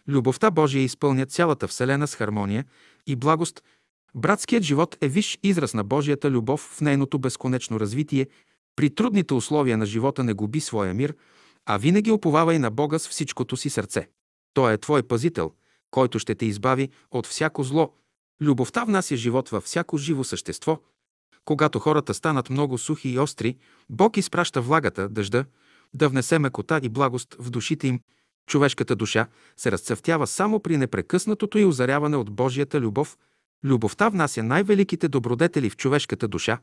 Speaker 1: Любовта Божия изпълня цялата Вселена с хармония и благост – Братският живот е виш израз на Божията любов в нейното безконечно развитие. При трудните условия на живота не губи своя мир, а винаги оповавай на Бога с всичкото си сърце. Той е твой пазител, който ще те избави от всяко зло. Любовта внася живот във всяко живо същество. Когато хората станат много сухи и остри, Бог изпраща влагата, дъжда, да внесе мекота и благост в душите им. Човешката душа се разцъфтява само при непрекъснатото и озаряване от Божията любов – Любовта внася най-великите добродетели в човешката душа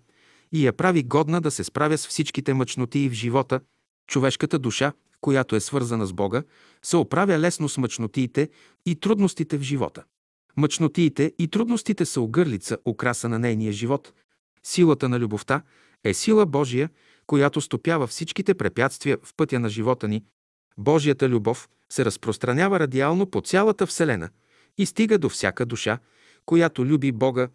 Speaker 1: и я прави годна да се справя с всичките мъчноти в живота. Човешката душа, която е свързана с Бога, се оправя лесно с мъчнотиите и трудностите в живота. Мъчнотиите и трудностите са огърлица, украса на нейния живот. Силата на любовта е сила Божия, която стопява всичките препятствия в пътя на живота ни. Божията любов се разпространява радиално по цялата Вселена и стига до всяка душа, която люби Бога,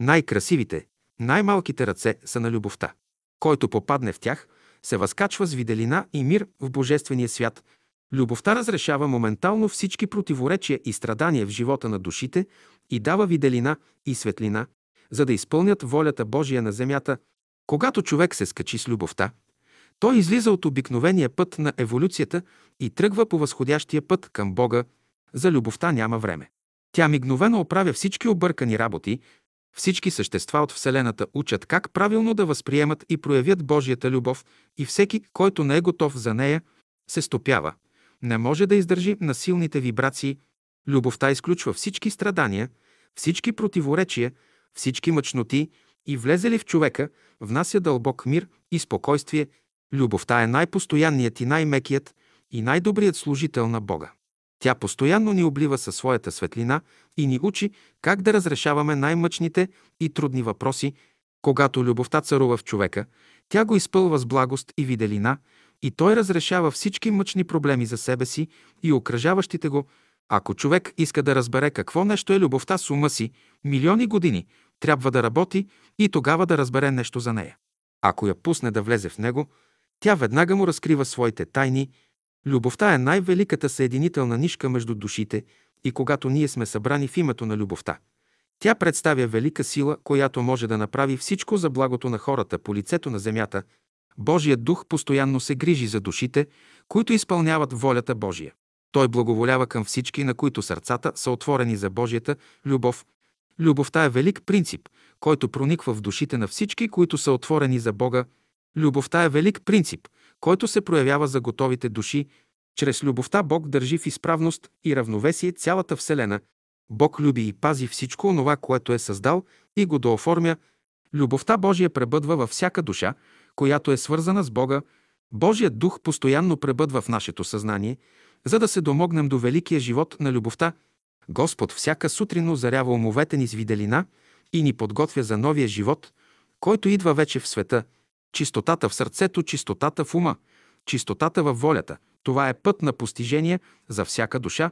Speaker 1: най-красивите, най-малките ръце са на любовта. Който попадне в тях, се възкачва с виделина и мир в Божествения свят. Любовта разрешава моментално всички противоречия и страдания в живота на душите и дава виделина и светлина, за да изпълнят волята Божия на земята. Когато човек се скачи с любовта, той излиза от обикновения път на еволюцията и тръгва по възходящия път към Бога. За любовта няма време. Тя мигновено оправя всички объркани работи, всички същества от Вселената учат как правилно да възприемат и проявят Божията любов и всеки, който не е готов за нея, се стопява. Не може да издържи на силните вибрации. Любовта изключва всички страдания, всички противоречия, всички мъчноти и влезе ли в човека, внася дълбок мир и спокойствие. Любовта е най-постоянният и най-мекият и най-добрият служител на Бога. Тя постоянно ни облива със своята светлина и ни учи как да разрешаваме най-мъчните и трудни въпроси. Когато любовта царува в човека, тя го изпълва с благост и виделина и той разрешава всички мъчни проблеми за себе си и окръжаващите го. Ако човек иска да разбере какво нещо е любовта с ума си, милиони години трябва да работи и тогава да разбере нещо за нея. Ако я пусне да влезе в него, тя веднага му разкрива своите тайни Любовта е най-великата съединителна нишка между душите и когато ние сме събрани в името на любовта. Тя представя велика сила, която може да направи всичко за благото на хората по лицето на земята. Божият дух постоянно се грижи за душите, които изпълняват волята Божия. Той благоволява към всички, на които сърцата са отворени за Божията любов. Любовта е велик принцип, който прониква в душите на всички, които са отворени за Бога. Любовта е велик принцип, който се проявява за готовите души. Чрез любовта Бог държи в изправност и равновесие цялата Вселена. Бог люби и пази всичко онова, което е създал и го дооформя. Любовта Божия пребъдва във всяка душа, която е свързана с Бога. Божият дух постоянно пребъдва в нашето съзнание, за да се домогнем до великия живот на любовта. Господ всяка сутрин озарява умовете ни с виделина и ни подготвя за новия живот, който идва вече в света. Чистотата в сърцето, чистотата в ума, чистотата във волята – това е път на постижение за всяка душа.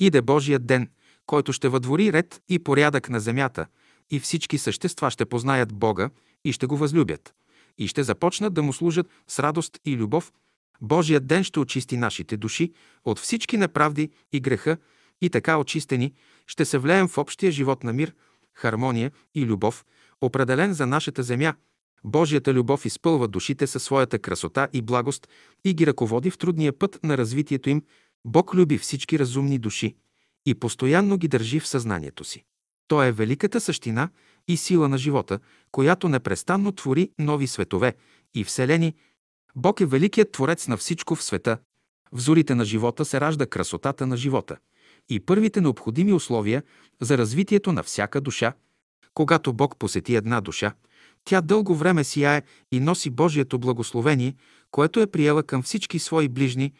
Speaker 1: Иде Божият ден, който ще въдвори ред и порядък на земята, и всички същества ще познаят Бога и ще го възлюбят, и ще започнат да му служат с радост и любов. Божият ден ще очисти нашите души от всички неправди и греха, и така очистени ще се влеем в общия живот на мир, хармония и любов, определен за нашата земя – Божията любов изпълва душите със своята красота и благост и ги ръководи в трудния път на развитието им. Бог люби всички разумни души и постоянно ги държи в съзнанието си. Той е великата същина и сила на живота, която непрестанно твори нови светове и вселени. Бог е великият творец на всичко в света. В зорите на живота се ражда красотата на живота и първите необходими условия за развитието на всяка душа. Когато Бог посети една душа, тя дълго време сияе и носи Божието благословение, което е приела към всички свои ближни.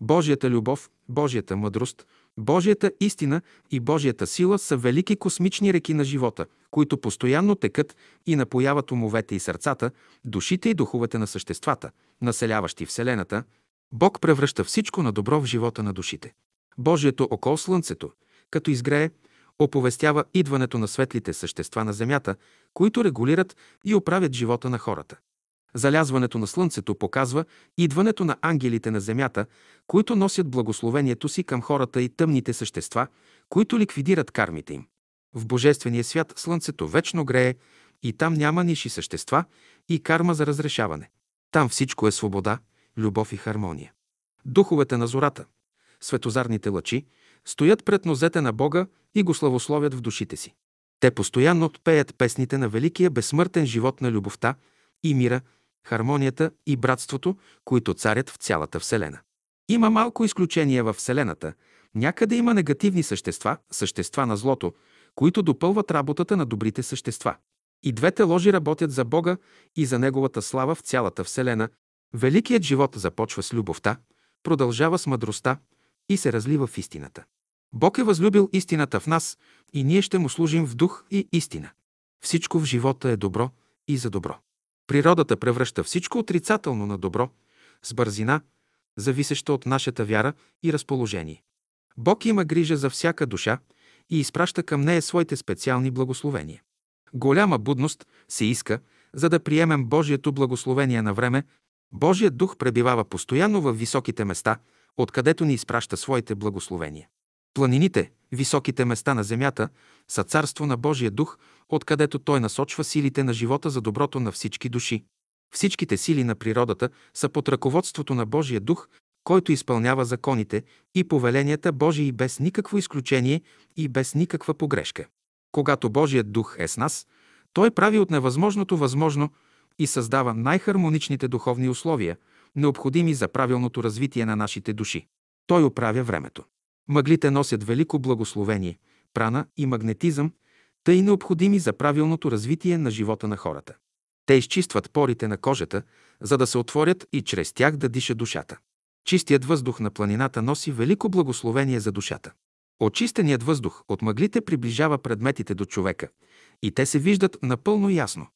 Speaker 1: Божията любов, Божията мъдрост, Божията истина и Божията сила са велики космични реки на живота, които постоянно текат и напояват умовете и сърцата, душите и духовете на съществата, населяващи Вселената. Бог превръща всичко на добро в живота на душите. Божието око Слънцето, като изгрее, оповестява идването на светлите същества на Земята, които регулират и оправят живота на хората. Залязването на Слънцето показва идването на ангелите на Земята, които носят благословението си към хората и тъмните същества, които ликвидират кармите им. В Божествения свят Слънцето вечно грее и там няма ниши същества и карма за разрешаване. Там всичко е свобода, любов и хармония. Духовете на зората, светозарните лъчи, стоят пред нозете на Бога и го славословят в душите си. Те постоянно отпеят песните на великия безсмъртен живот на любовта и мира, хармонията и братството, които царят в цялата Вселена. Има малко изключения в Вселената. Някъде има негативни същества, същества на злото, които допълват работата на добрите същества. И двете ложи работят за Бога и за Неговата слава в цялата Вселена. Великият живот започва с любовта, продължава с мъдростта и се разлива в истината. Бог е възлюбил истината в нас и ние ще му служим в дух и истина. Всичко в живота е добро и за добро. Природата превръща всичко отрицателно на добро, с бързина, зависеща от нашата вяра и разположение. Бог има грижа за всяка душа и изпраща към нея своите специални благословения. Голяма будност се иска, за да приемем Божието благословение на време. Божият дух пребивава постоянно в високите места, откъдето ни изпраща своите благословения. Планините, високите места на земята, са царство на Божия дух, откъдето той насочва силите на живота за доброто на всички души. Всичките сили на природата са под ръководството на Божия дух, който изпълнява законите и повеленията Божии без никакво изключение и без никаква погрешка. Когато Божият дух е с нас, той прави от невъзможното възможно и създава най-хармоничните духовни условия, необходими за правилното развитие на нашите души. Той оправя времето. Мъглите носят велико благословение, прана и магнетизъм, тъй необходими за правилното развитие на живота на хората. Те изчистват порите на кожата, за да се отворят и чрез тях да диша душата. Чистият въздух на планината носи велико благословение за душата. Очистеният въздух от мъглите приближава предметите до човека и те се виждат напълно ясно.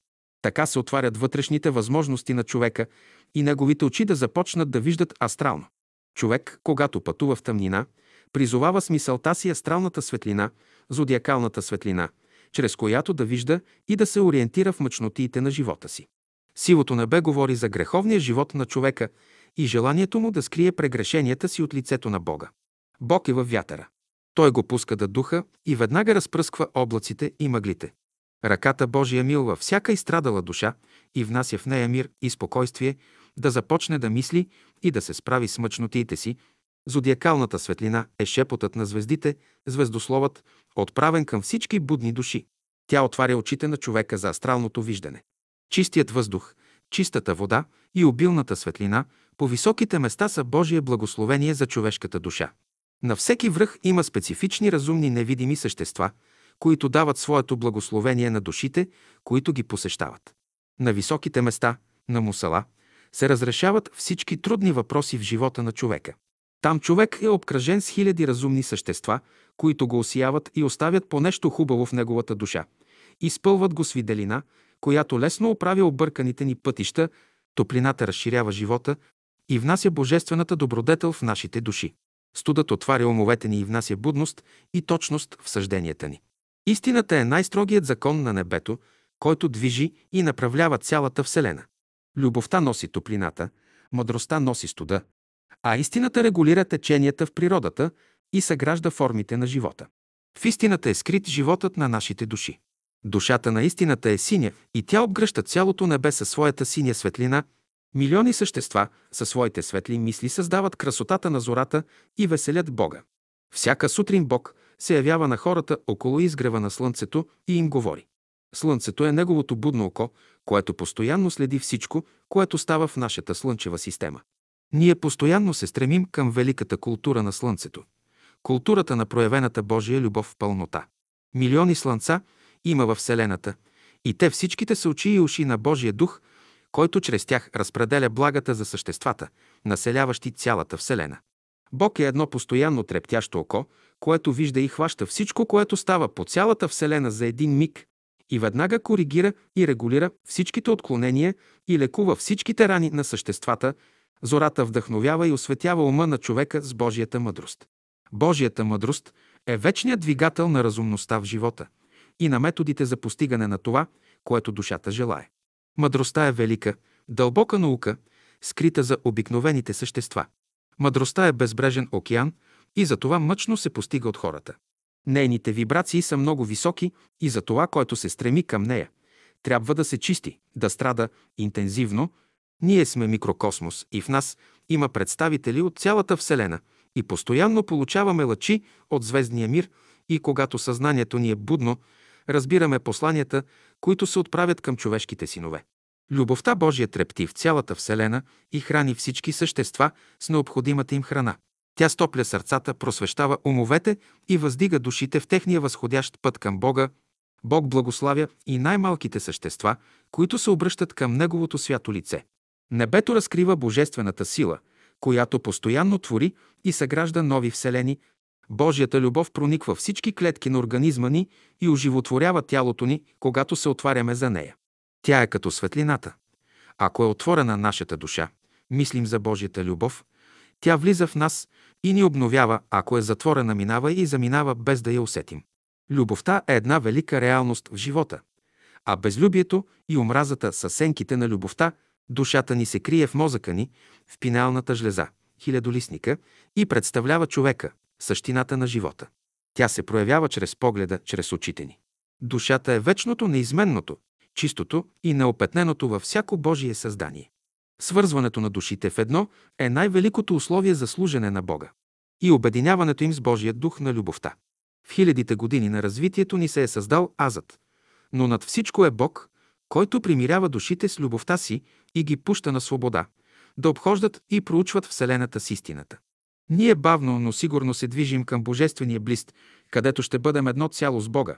Speaker 1: Така се отварят вътрешните възможности на човека и неговите очи да започнат да виждат астрално. Човек, когато пътува в тъмнина, призовава с мисълта си астралната светлина, зодиакалната светлина, чрез която да вижда и да се ориентира в мъчнотиите на живота си. Сивото небе говори за греховния живот на човека и желанието му да скрие прегрешенията си от лицето на Бога. Бог е във вятъра. Той го пуска да духа и веднага разпръсква облаците и мъглите. Ръката Божия милва всяка изстрадала душа и внася в нея мир и спокойствие, да започне да мисли и да се справи с мъчнотиите си, Зодиакалната светлина е шепотът на звездите, звездословът, отправен към всички будни души. Тя отваря очите на човека за астралното виждане. Чистият въздух, чистата вода и обилната светлина по високите места са Божие благословение за човешката душа. На всеки връх има специфични разумни невидими същества, които дават своето благословение на душите, които ги посещават. На високите места, на мусала, се разрешават всички трудни въпроси в живота на човека. Там човек е обкръжен с хиляди разумни същества, които го осияват и оставят по нещо хубаво в неговата душа. Изпълват го с виделина, която лесно оправя обърканите ни пътища, топлината разширява живота и внася божествената добродетел в нашите души. Студът отваря умовете ни и внася будност и точност в съжденията ни. Истината е най-строгият закон на небето, който движи и направлява цялата Вселена. Любовта носи топлината, мъдростта носи студа, а истината регулира теченията в природата и съгражда формите на живота. В истината е скрит животът на нашите души. Душата на истината е синя и тя обгръща цялото небе със своята синя светлина. Милиони същества със своите светли мисли създават красотата на зората и веселят Бога. Всяка сутрин Бог се явява на хората около изгрева на Слънцето и им говори. Слънцето е неговото будно око, което постоянно следи всичко, което става в нашата Слънчева система. Ние постоянно се стремим към великата култура на Слънцето. Културата на проявената Божия любов в пълнота. Милиони слънца има във Вселената и те всичките са очи и уши на Божия дух, който чрез тях разпределя благата за съществата, населяващи цялата Вселена. Бог е едно постоянно трептящо око, което вижда и хваща всичко, което става по цялата Вселена за един миг и веднага коригира и регулира всичките отклонения и лекува всичките рани на съществата, зората вдъхновява и осветява ума на човека с Божията мъдрост. Божията мъдрост е вечният двигател на разумността в живота и на методите за постигане на това, което душата желае. Мъдростта е велика, дълбока наука, скрита за обикновените същества. Мъдростта е безбрежен океан и за това мъчно се постига от хората. Нейните вибрации са много високи и за това, който се стреми към нея, трябва да се чисти, да страда интензивно. Ние сме микрокосмос и в нас има представители от цялата Вселена и постоянно получаваме лъчи от звездния мир и когато съзнанието ни е будно, разбираме посланията, които се отправят към човешките синове. Любовта Божия трепти в цялата Вселена и храни всички същества с необходимата им храна. Тя стопля сърцата, просвещава умовете и въздига душите в техния възходящ път към Бога. Бог благославя и най-малките същества, които се обръщат към Неговото свято лице. Небето разкрива божествената сила, която постоянно твори и съгражда нови вселени. Божията любов прониква всички клетки на организма ни и оживотворява тялото ни, когато се отваряме за нея. Тя е като светлината. Ако е отворена нашата душа, мислим за Божията любов, тя влиза в нас и ни обновява, ако е затворена, минава и заминава без да я усетим. Любовта е една велика реалност в живота, а безлюбието и омразата са сенките на любовта, душата ни се крие в мозъка ни, в пиналната жлеза, хилядолистника и представлява човека, същината на живота. Тя се проявява чрез погледа, чрез очите ни. Душата е вечното, неизменното, чистото и неопетненото във всяко Божие създание. Свързването на душите в едно е най-великото условие за служене на Бога и обединяването им с Божия дух на любовта. В хилядите години на развитието ни се е създал азът, но над всичко е Бог, който примирява душите с любовта си и ги пуща на свобода, да обхождат и проучват Вселената с истината. Ние бавно, но сигурно се движим към Божествения блист, където ще бъдем едно цяло с Бога,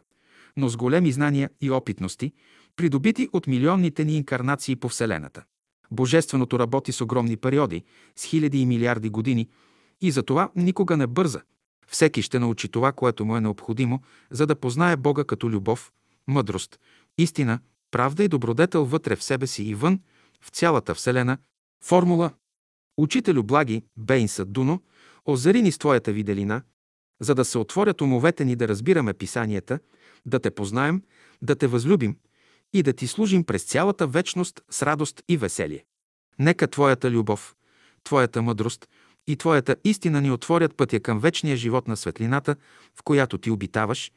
Speaker 1: но с големи знания и опитности, придобити от милионните ни инкарнации по Вселената. Божественото работи с огромни периоди, с хиляди и милиарди години и за това никога не бърза. Всеки ще научи това, което му е необходимо, за да познае Бога като любов, мъдрост, истина, правда и добродетел вътре в себе си и вън, в цялата Вселена. Формула Учителю благи, Бейнса Дуно, озари ни с Твоята виделина, за да се отворят умовете ни да разбираме писанията, да те познаем, да те възлюбим – и да ти служим през цялата вечност с радост и веселие. Нека Твоята любов, Твоята мъдрост и Твоята истина ни отворят пътя към вечния живот на светлината, в която Ти обитаваш,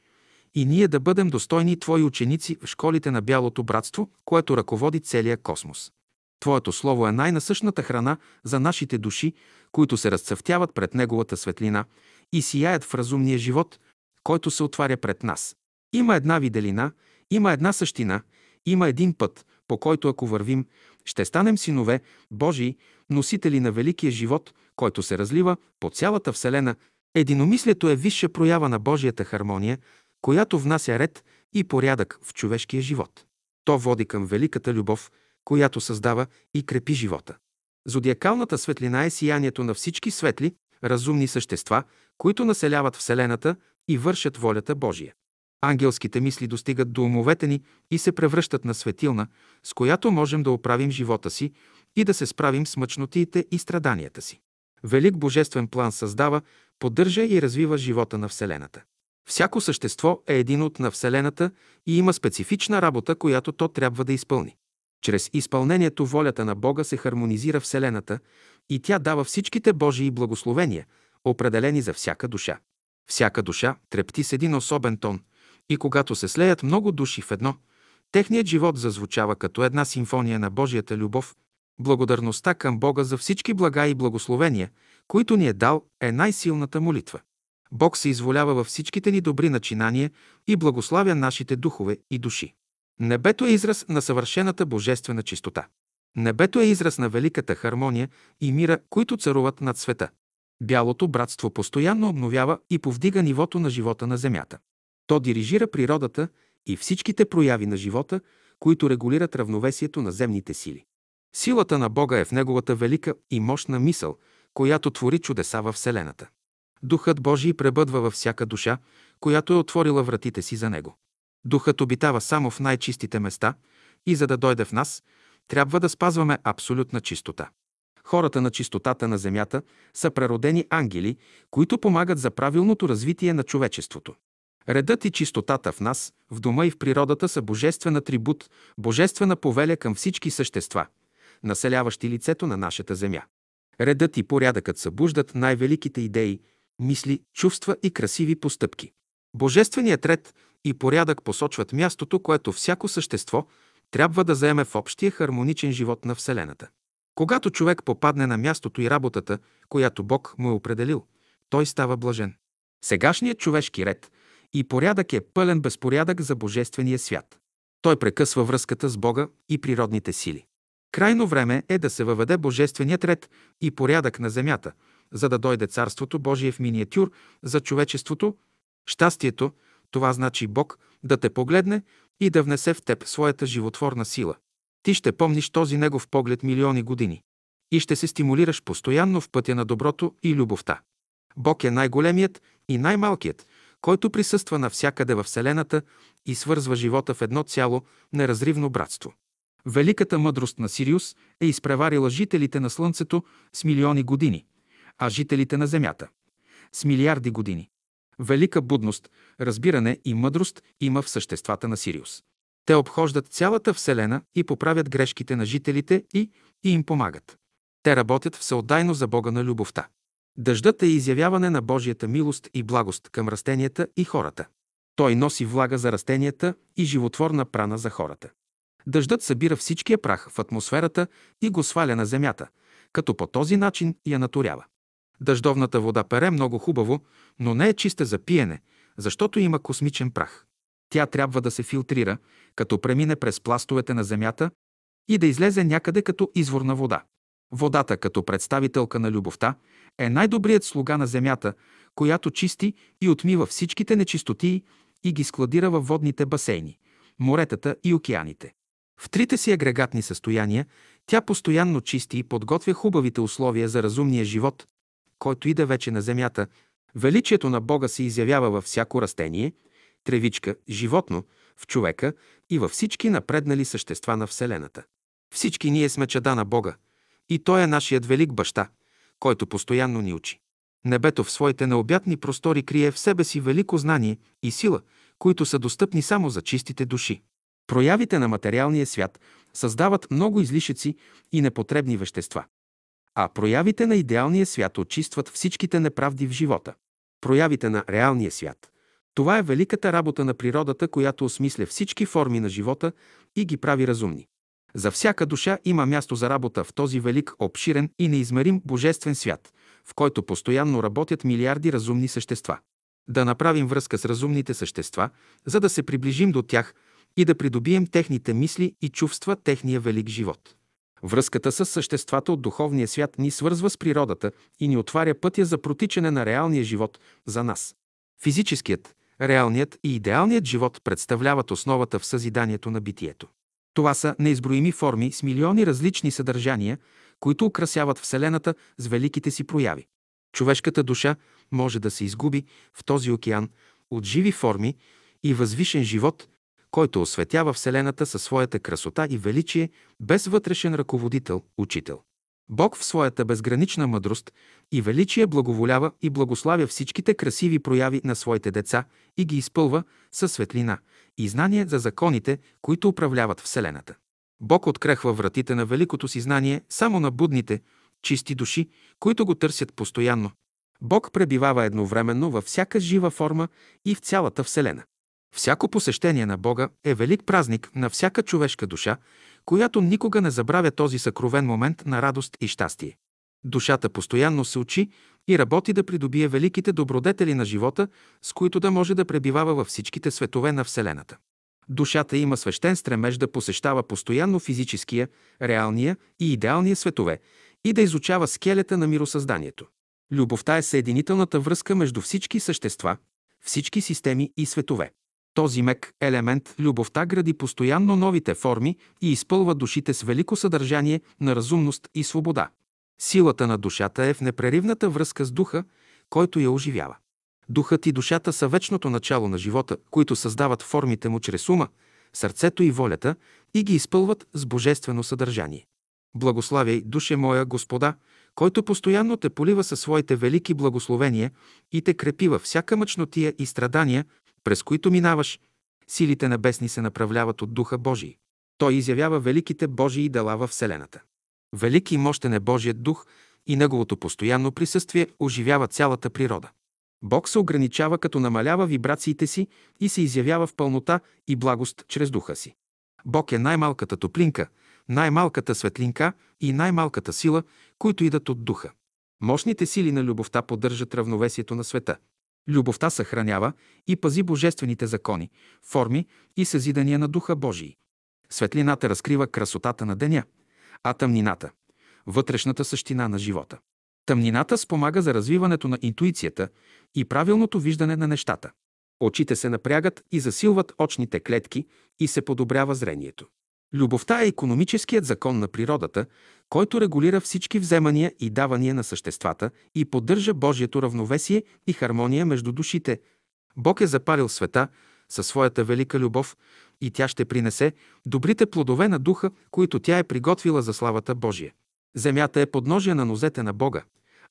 Speaker 1: и ние да бъдем достойни Твои ученици в школите на Бялото братство, което ръководи целия космос. Твоето Слово е най-насъщната храна за нашите души, които се разцъфтяват пред Неговата светлина и сияят в разумния живот, който се отваря пред нас. Има една виделина, има една същина – има един път, по който ако вървим, ще станем синове Божии, носители на великия живот, който се разлива по цялата Вселена. Единомислието е висша проява на Божията хармония, която внася ред и порядък в човешкия живот. То води към великата любов, която създава и крепи живота. Зодиакалната светлина е сиянието на всички светли, разумни същества, които населяват Вселената и вършат волята Божия. Ангелските мисли достигат до умовете ни и се превръщат на светилна, с която можем да оправим живота си и да се справим с мъчнотиите и страданията си. Велик божествен план създава, поддържа и развива живота на Вселената. Всяко същество е един от на Вселената и има специфична работа, която то трябва да изпълни. Чрез изпълнението волята на Бога се хармонизира Вселената и тя дава всичките Божии благословения, определени за всяка душа. Всяка душа трепти с един особен тон и когато се слеят много души в едно, техният живот зазвучава като една симфония на Божията любов. Благодарността към Бога за всички блага и благословения, които ни е дал, е най-силната молитва. Бог се изволява във всичките ни добри начинания и благославя нашите духове и души. Небето е израз на съвършената божествена чистота. Небето е израз на великата хармония и мира, които царуват над света. Бялото братство постоянно обновява и повдига нивото на живота на Земята. То дирижира природата и всичките прояви на живота, които регулират равновесието на земните сили. Силата на Бога е в Неговата велика и мощна мисъл, която твори чудеса във Вселената. Духът Божий пребъдва във всяка душа, която е отворила вратите си за Него. Духът обитава само в най-чистите места и за да дойде в нас, трябва да спазваме абсолютна чистота. Хората на чистотата на земята са преродени ангели, които помагат за правилното развитие на човечеството. Редът и чистотата в нас, в дома и в природата са божествен атрибут, божествена повеля към всички същества, населяващи лицето на нашата земя. Редът и порядъкът събуждат най-великите идеи, мисли, чувства и красиви постъпки. Божественият ред и порядък посочват мястото, което всяко същество трябва да заеме в общия хармоничен живот на Вселената. Когато човек попадне на мястото и работата, която Бог му е определил, той става блажен. Сегашният човешки ред и порядък е пълен безпорядък за Божествения свят. Той прекъсва връзката с Бога и природните сили. Крайно време е да се въведе Божественият ред и порядък на земята, за да дойде Царството Божие в миниатюр за човечеството, щастието, това значи Бог да те погледне и да внесе в теб своята животворна сила. Ти ще помниш този Негов поглед милиони години и ще се стимулираш постоянно в пътя на доброто и любовта. Бог е най-големият и най-малкият, който присъства навсякъде във Вселената и свързва живота в едно цяло неразривно братство. Великата мъдрост на Сириус е изпреварила жителите на Слънцето с милиони години, а жителите на Земята – с милиарди години. Велика будност, разбиране и мъдрост има в съществата на Сириус. Те обхождат цялата Вселена и поправят грешките на жителите и, и им помагат. Те работят всеотдайно за Бога на любовта. Дъждът е изявяване на Божията милост и благост към растенията и хората. Той носи влага за растенията и животворна прана за хората. Дъждът събира всичкия прах в атмосферата и го сваля на земята, като по този начин я наторява. Дъждовната вода пере много хубаво, но не е чиста за пиене, защото има космичен прах. Тя трябва да се филтрира, като премине през пластовете на земята и да излезе някъде като изворна вода. Водата, като представителка на любовта, е най-добрият слуга на земята, която чисти и отмива всичките нечистотии и ги складира във водните басейни, моретата и океаните. В трите си агрегатни състояния тя постоянно чисти и подготвя хубавите условия за разумния живот, който иде вече на земята. Величието на Бога се изявява във всяко растение, тревичка, животно, в човека и във всички напреднали същества на Вселената. Всички ние сме чада на Бога и Той е нашият велик баща, който постоянно ни учи. Небето в своите необятни простори крие в себе си велико знание и сила, които са достъпни само за чистите души. Проявите на материалния свят създават много излишъци и непотребни вещества. А проявите на идеалния свят очистват всичките неправди в живота. Проявите на реалния свят. Това е великата работа на природата, която осмисля всички форми на живота и ги прави разумни. За всяка душа има място за работа в този велик, обширен и неизмерим божествен свят, в който постоянно работят милиарди разумни същества. Да направим връзка с разумните същества, за да се приближим до тях и да придобием техните мисли и чувства, техния велик живот. Връзката с съществата от духовния свят ни свързва с природата и ни отваря пътя за протичане на реалния живот за нас. Физическият, реалният и идеалният живот представляват основата в съзиданието на битието. Това са неизброими форми с милиони различни съдържания, които украсяват Вселената с великите си прояви. Човешката душа може да се изгуби в този океан от живи форми и възвишен живот, който осветява Вселената със своята красота и величие, без вътрешен ръководител, учител. Бог в своята безгранична мъдрост и величие благоволява и благославя всичките красиви прояви на своите деца и ги изпълва със светлина и знание за законите, които управляват Вселената. Бог открехва вратите на великото си знание само на будните, чисти души, които го търсят постоянно. Бог пребивава едновременно във всяка жива форма и в цялата Вселена. Всяко посещение на Бога е велик празник на всяка човешка душа, която никога не забравя този съкровен момент на радост и щастие. Душата постоянно се учи и работи да придобие великите добродетели на живота, с които да може да пребивава във всичките светове на Вселената. Душата има свещен стремеж да посещава постоянно физическия, реалния и идеалния светове и да изучава скелета на миросъзданието. Любовта е съединителната връзка между всички същества, всички системи и светове. Този мек елемент, любовта, гради постоянно новите форми и изпълва душите с велико съдържание на разумност и свобода. Силата на душата е в непреривната връзка с духа, който я оживява. Духът и душата са вечното начало на живота, които създават формите му чрез ума, сърцето и волята и ги изпълват с божествено съдържание. Благославяй, душе моя, Господа, който постоянно те полива със своите велики благословения и те крепи във всяка мъчнотия и страдания, през които минаваш, силите небесни се направляват от Духа Божий. Той изявява великите Божии дела във Вселената. Велики и мощен е Божият дух и неговото постоянно присъствие оживява цялата природа. Бог се ограничава, като намалява вибрациите си и се изявява в пълнота и благост чрез духа си. Бог е най-малката топлинка, най-малката светлинка и най-малката сила, които идат от духа. Мощните сили на любовта поддържат равновесието на света. Любовта съхранява и пази божествените закони, форми и съзидания на Духа Божий. Светлината разкрива красотата на деня, а тъмнината – вътрешната същина на живота. Тъмнината спомага за развиването на интуицията и правилното виждане на нещата. Очите се напрягат и засилват очните клетки и се подобрява зрението. Любовта е економическият закон на природата, който регулира всички вземания и давания на съществата и поддържа Божието равновесие и хармония между душите. Бог е запалил света със своята велика любов и тя ще принесе добрите плодове на духа, които тя е приготвила за славата Божия. Земята е подножие на нозете на Бога,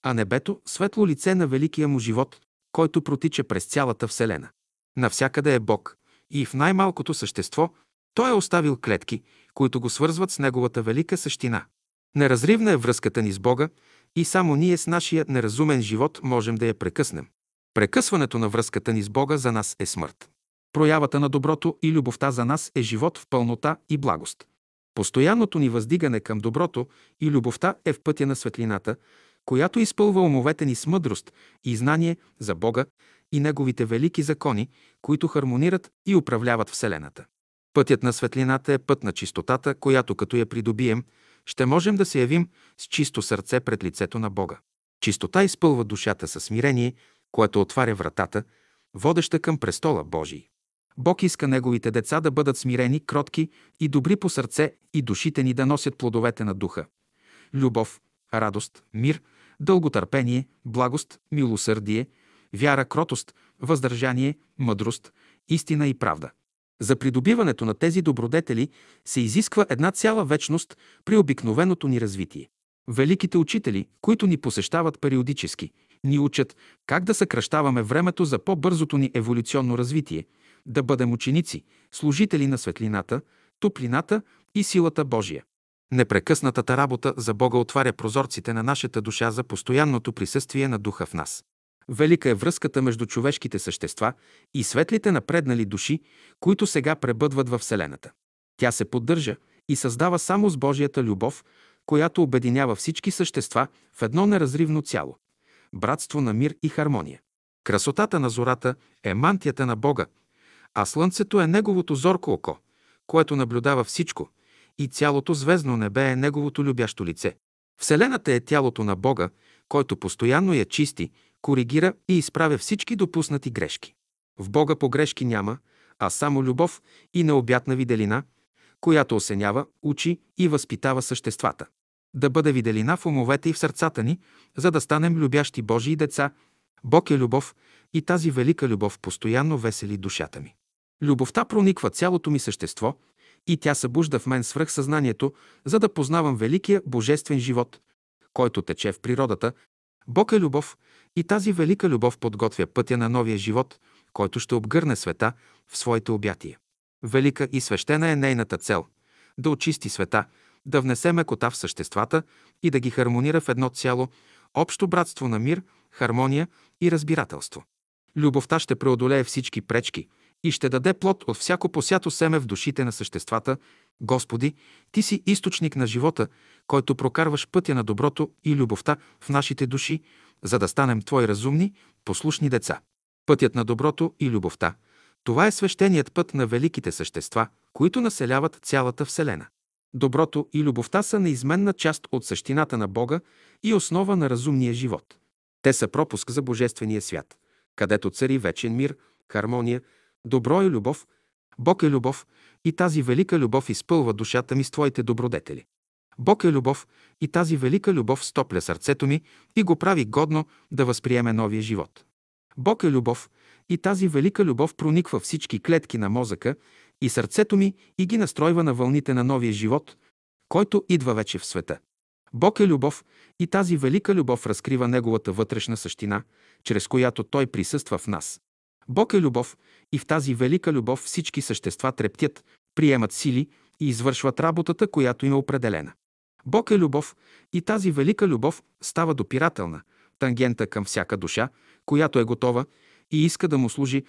Speaker 1: а небето – светло лице на великия му живот, който протича през цялата Вселена. Навсякъде е Бог и в най-малкото същество той е оставил клетки, които го свързват с Неговата велика същина. Неразривна е връзката ни с Бога и само ние с нашия неразумен живот можем да я прекъснем. Прекъсването на връзката ни с Бога за нас е смърт. Проявата на доброто и любовта за нас е живот в пълнота и благост. Постоянното ни въздигане към доброто и любовта е в пътя на светлината, която изпълва умовете ни с мъдрост и знание за Бога и Неговите велики закони, които хармонират и управляват Вселената. Пътят на светлината е път на чистотата, която като я придобием, ще можем да се явим с чисто сърце пред лицето на Бога. Чистота изпълва душата със смирение, което отваря вратата, водеща към престола Божий. Бог иска Неговите деца да бъдат смирени, кротки и добри по сърце и душите ни да носят плодовете на духа. Любов, радост, мир, дълготърпение, благост, милосърдие, вяра, кротост, въздържание, мъдрост, истина и правда – за придобиването на тези добродетели се изисква една цяла вечност при обикновеното ни развитие. Великите учители, които ни посещават периодически, ни учат как да съкръщаваме времето за по-бързото ни еволюционно развитие, да бъдем ученици, служители на светлината, топлината и силата Божия. Непрекъснатата работа за Бога отваря прозорците на нашата душа за постоянното присъствие на Духа в нас. Велика е връзката между човешките същества и светлите напреднали души, които сега пребъдват във Вселената. Тя се поддържа и създава само с Божията любов, която обединява всички същества в едно неразривно цяло – братство на мир и хармония. Красотата на зората е мантията на Бога, а слънцето е неговото зорко око, което наблюдава всичко, и цялото звездно небе е неговото любящо лице. Вселената е тялото на Бога, който постоянно я чисти, коригира и изправя всички допуснати грешки. В Бога погрешки няма, а само любов и необятна виделина, която осенява, учи и възпитава съществата. да бъде виделина в умовете и в сърцата ни, за да станем любящи Божии деца. Бог е любов и тази велика любов постоянно весели душата ми. Любовта прониква цялото ми същество и тя събужда в мен свръхсъзнанието, за да познавам великия божествен живот, който тече в природата. Бог е любов и тази велика любов подготвя пътя на новия живот, който ще обгърне света в своите обятия. Велика и свещена е нейната цел – да очисти света, да внесе мекота в съществата и да ги хармонира в едно цяло, общо братство на мир, хармония и разбирателство. Любовта ще преодолее всички пречки и ще даде плод от всяко посято семе в душите на съществата. Господи, Ти си източник на живота, който прокарваш пътя на доброто и любовта в нашите души, за да станем Твои разумни, послушни деца. Пътят на доброто и любовта – това е свещеният път на великите същества, които населяват цялата Вселена. Доброто и любовта са неизменна част от същината на Бога и основа на разумния живот. Те са пропуск за Божествения свят, където цари вечен мир, хармония, добро и любов. Бог е любов и тази велика любов изпълва душата ми с Твоите добродетели. Бог е любов и тази велика любов стопля сърцето ми и го прави годно да възприеме новия живот. Бог е любов и тази велика любов прониква всички клетки на мозъка и сърцето ми и ги настройва на вълните на новия живот, който идва вече в света. Бог е любов и тази велика любов разкрива Неговата вътрешна същина, чрез която Той присъства в нас. Бог е любов и в тази велика любов всички същества трептят, приемат сили и извършват работата, която им е определена. Бог е любов и тази велика любов става допирателна, тангента към всяка душа, която е готова и иска да му служи.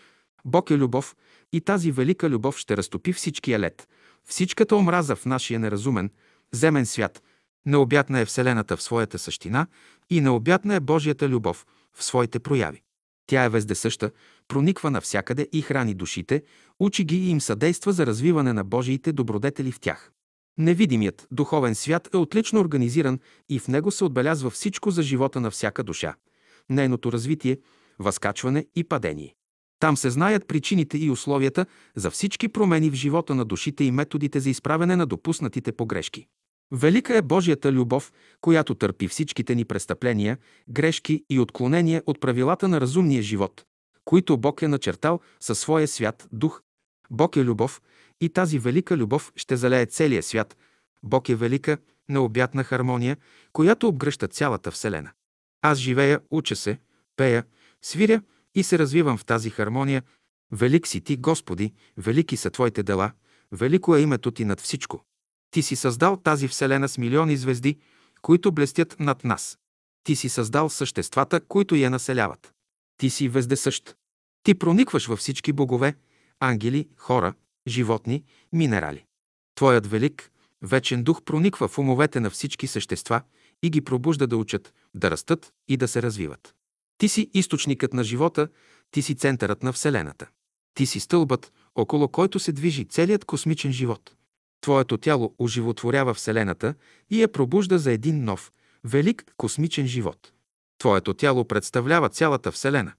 Speaker 1: Бог е любов и тази велика любов ще разтопи всичкия лед, всичката омраза в нашия неразумен, земен свят. Необятна е Вселената в своята същина и необятна е Божията любов в своите прояви. Тя е вездесъща, прониква навсякъде и храни душите, учи ги и им съдейства за развиване на Божиите добродетели в тях. Невидимият духовен свят е отлично организиран и в него се отбелязва всичко за живота на всяка душа, нейното развитие, възкачване и падение. Там се знаят причините и условията за всички промени в живота на душите и методите за изправене на допуснатите погрешки. Велика е Божията любов, която търпи всичките ни престъпления, грешки и отклонения от правилата на разумния живот, които Бог е начертал със своя свят дух. Бог е любов и тази велика любов ще залее целия свят. Бог е велика, необятна хармония, която обгръща цялата Вселена. Аз живея, уча се, пея, свиря и се развивам в тази хармония. Велик си ти, Господи, велики са Твоите дела, велико е името ти над всичко. Ти си създал тази Вселена с милиони звезди, които блестят над нас. Ти си създал съществата, които я населяват. Ти си вездесъщ. Ти проникваш във всички богове, ангели, хора, животни, минерали. Твоят велик, вечен дух прониква в умовете на всички същества и ги пробужда да учат, да растат и да се развиват. Ти си източникът на живота, ти си центърът на Вселената. Ти си стълбът, около който се движи целият космичен живот. Твоето тяло оживотворява Вселената и я пробужда за един нов, велик космичен живот. Твоето тяло представлява цялата Вселена,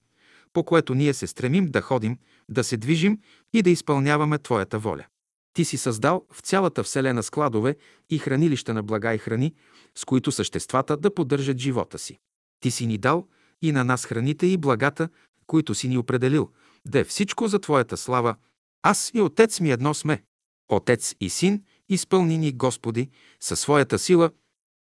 Speaker 1: по което ние се стремим да ходим, да се движим и да изпълняваме Твоята воля. Ти си създал в цялата Вселена складове и хранилища на блага и храни, с които съществата да поддържат живота си. Ти си ни дал и на нас храните и благата, които си ни определил, да е всичко за Твоята слава. Аз и Отец ми едно сме. Отец и Син, изпълни ни, Господи, със своята сила –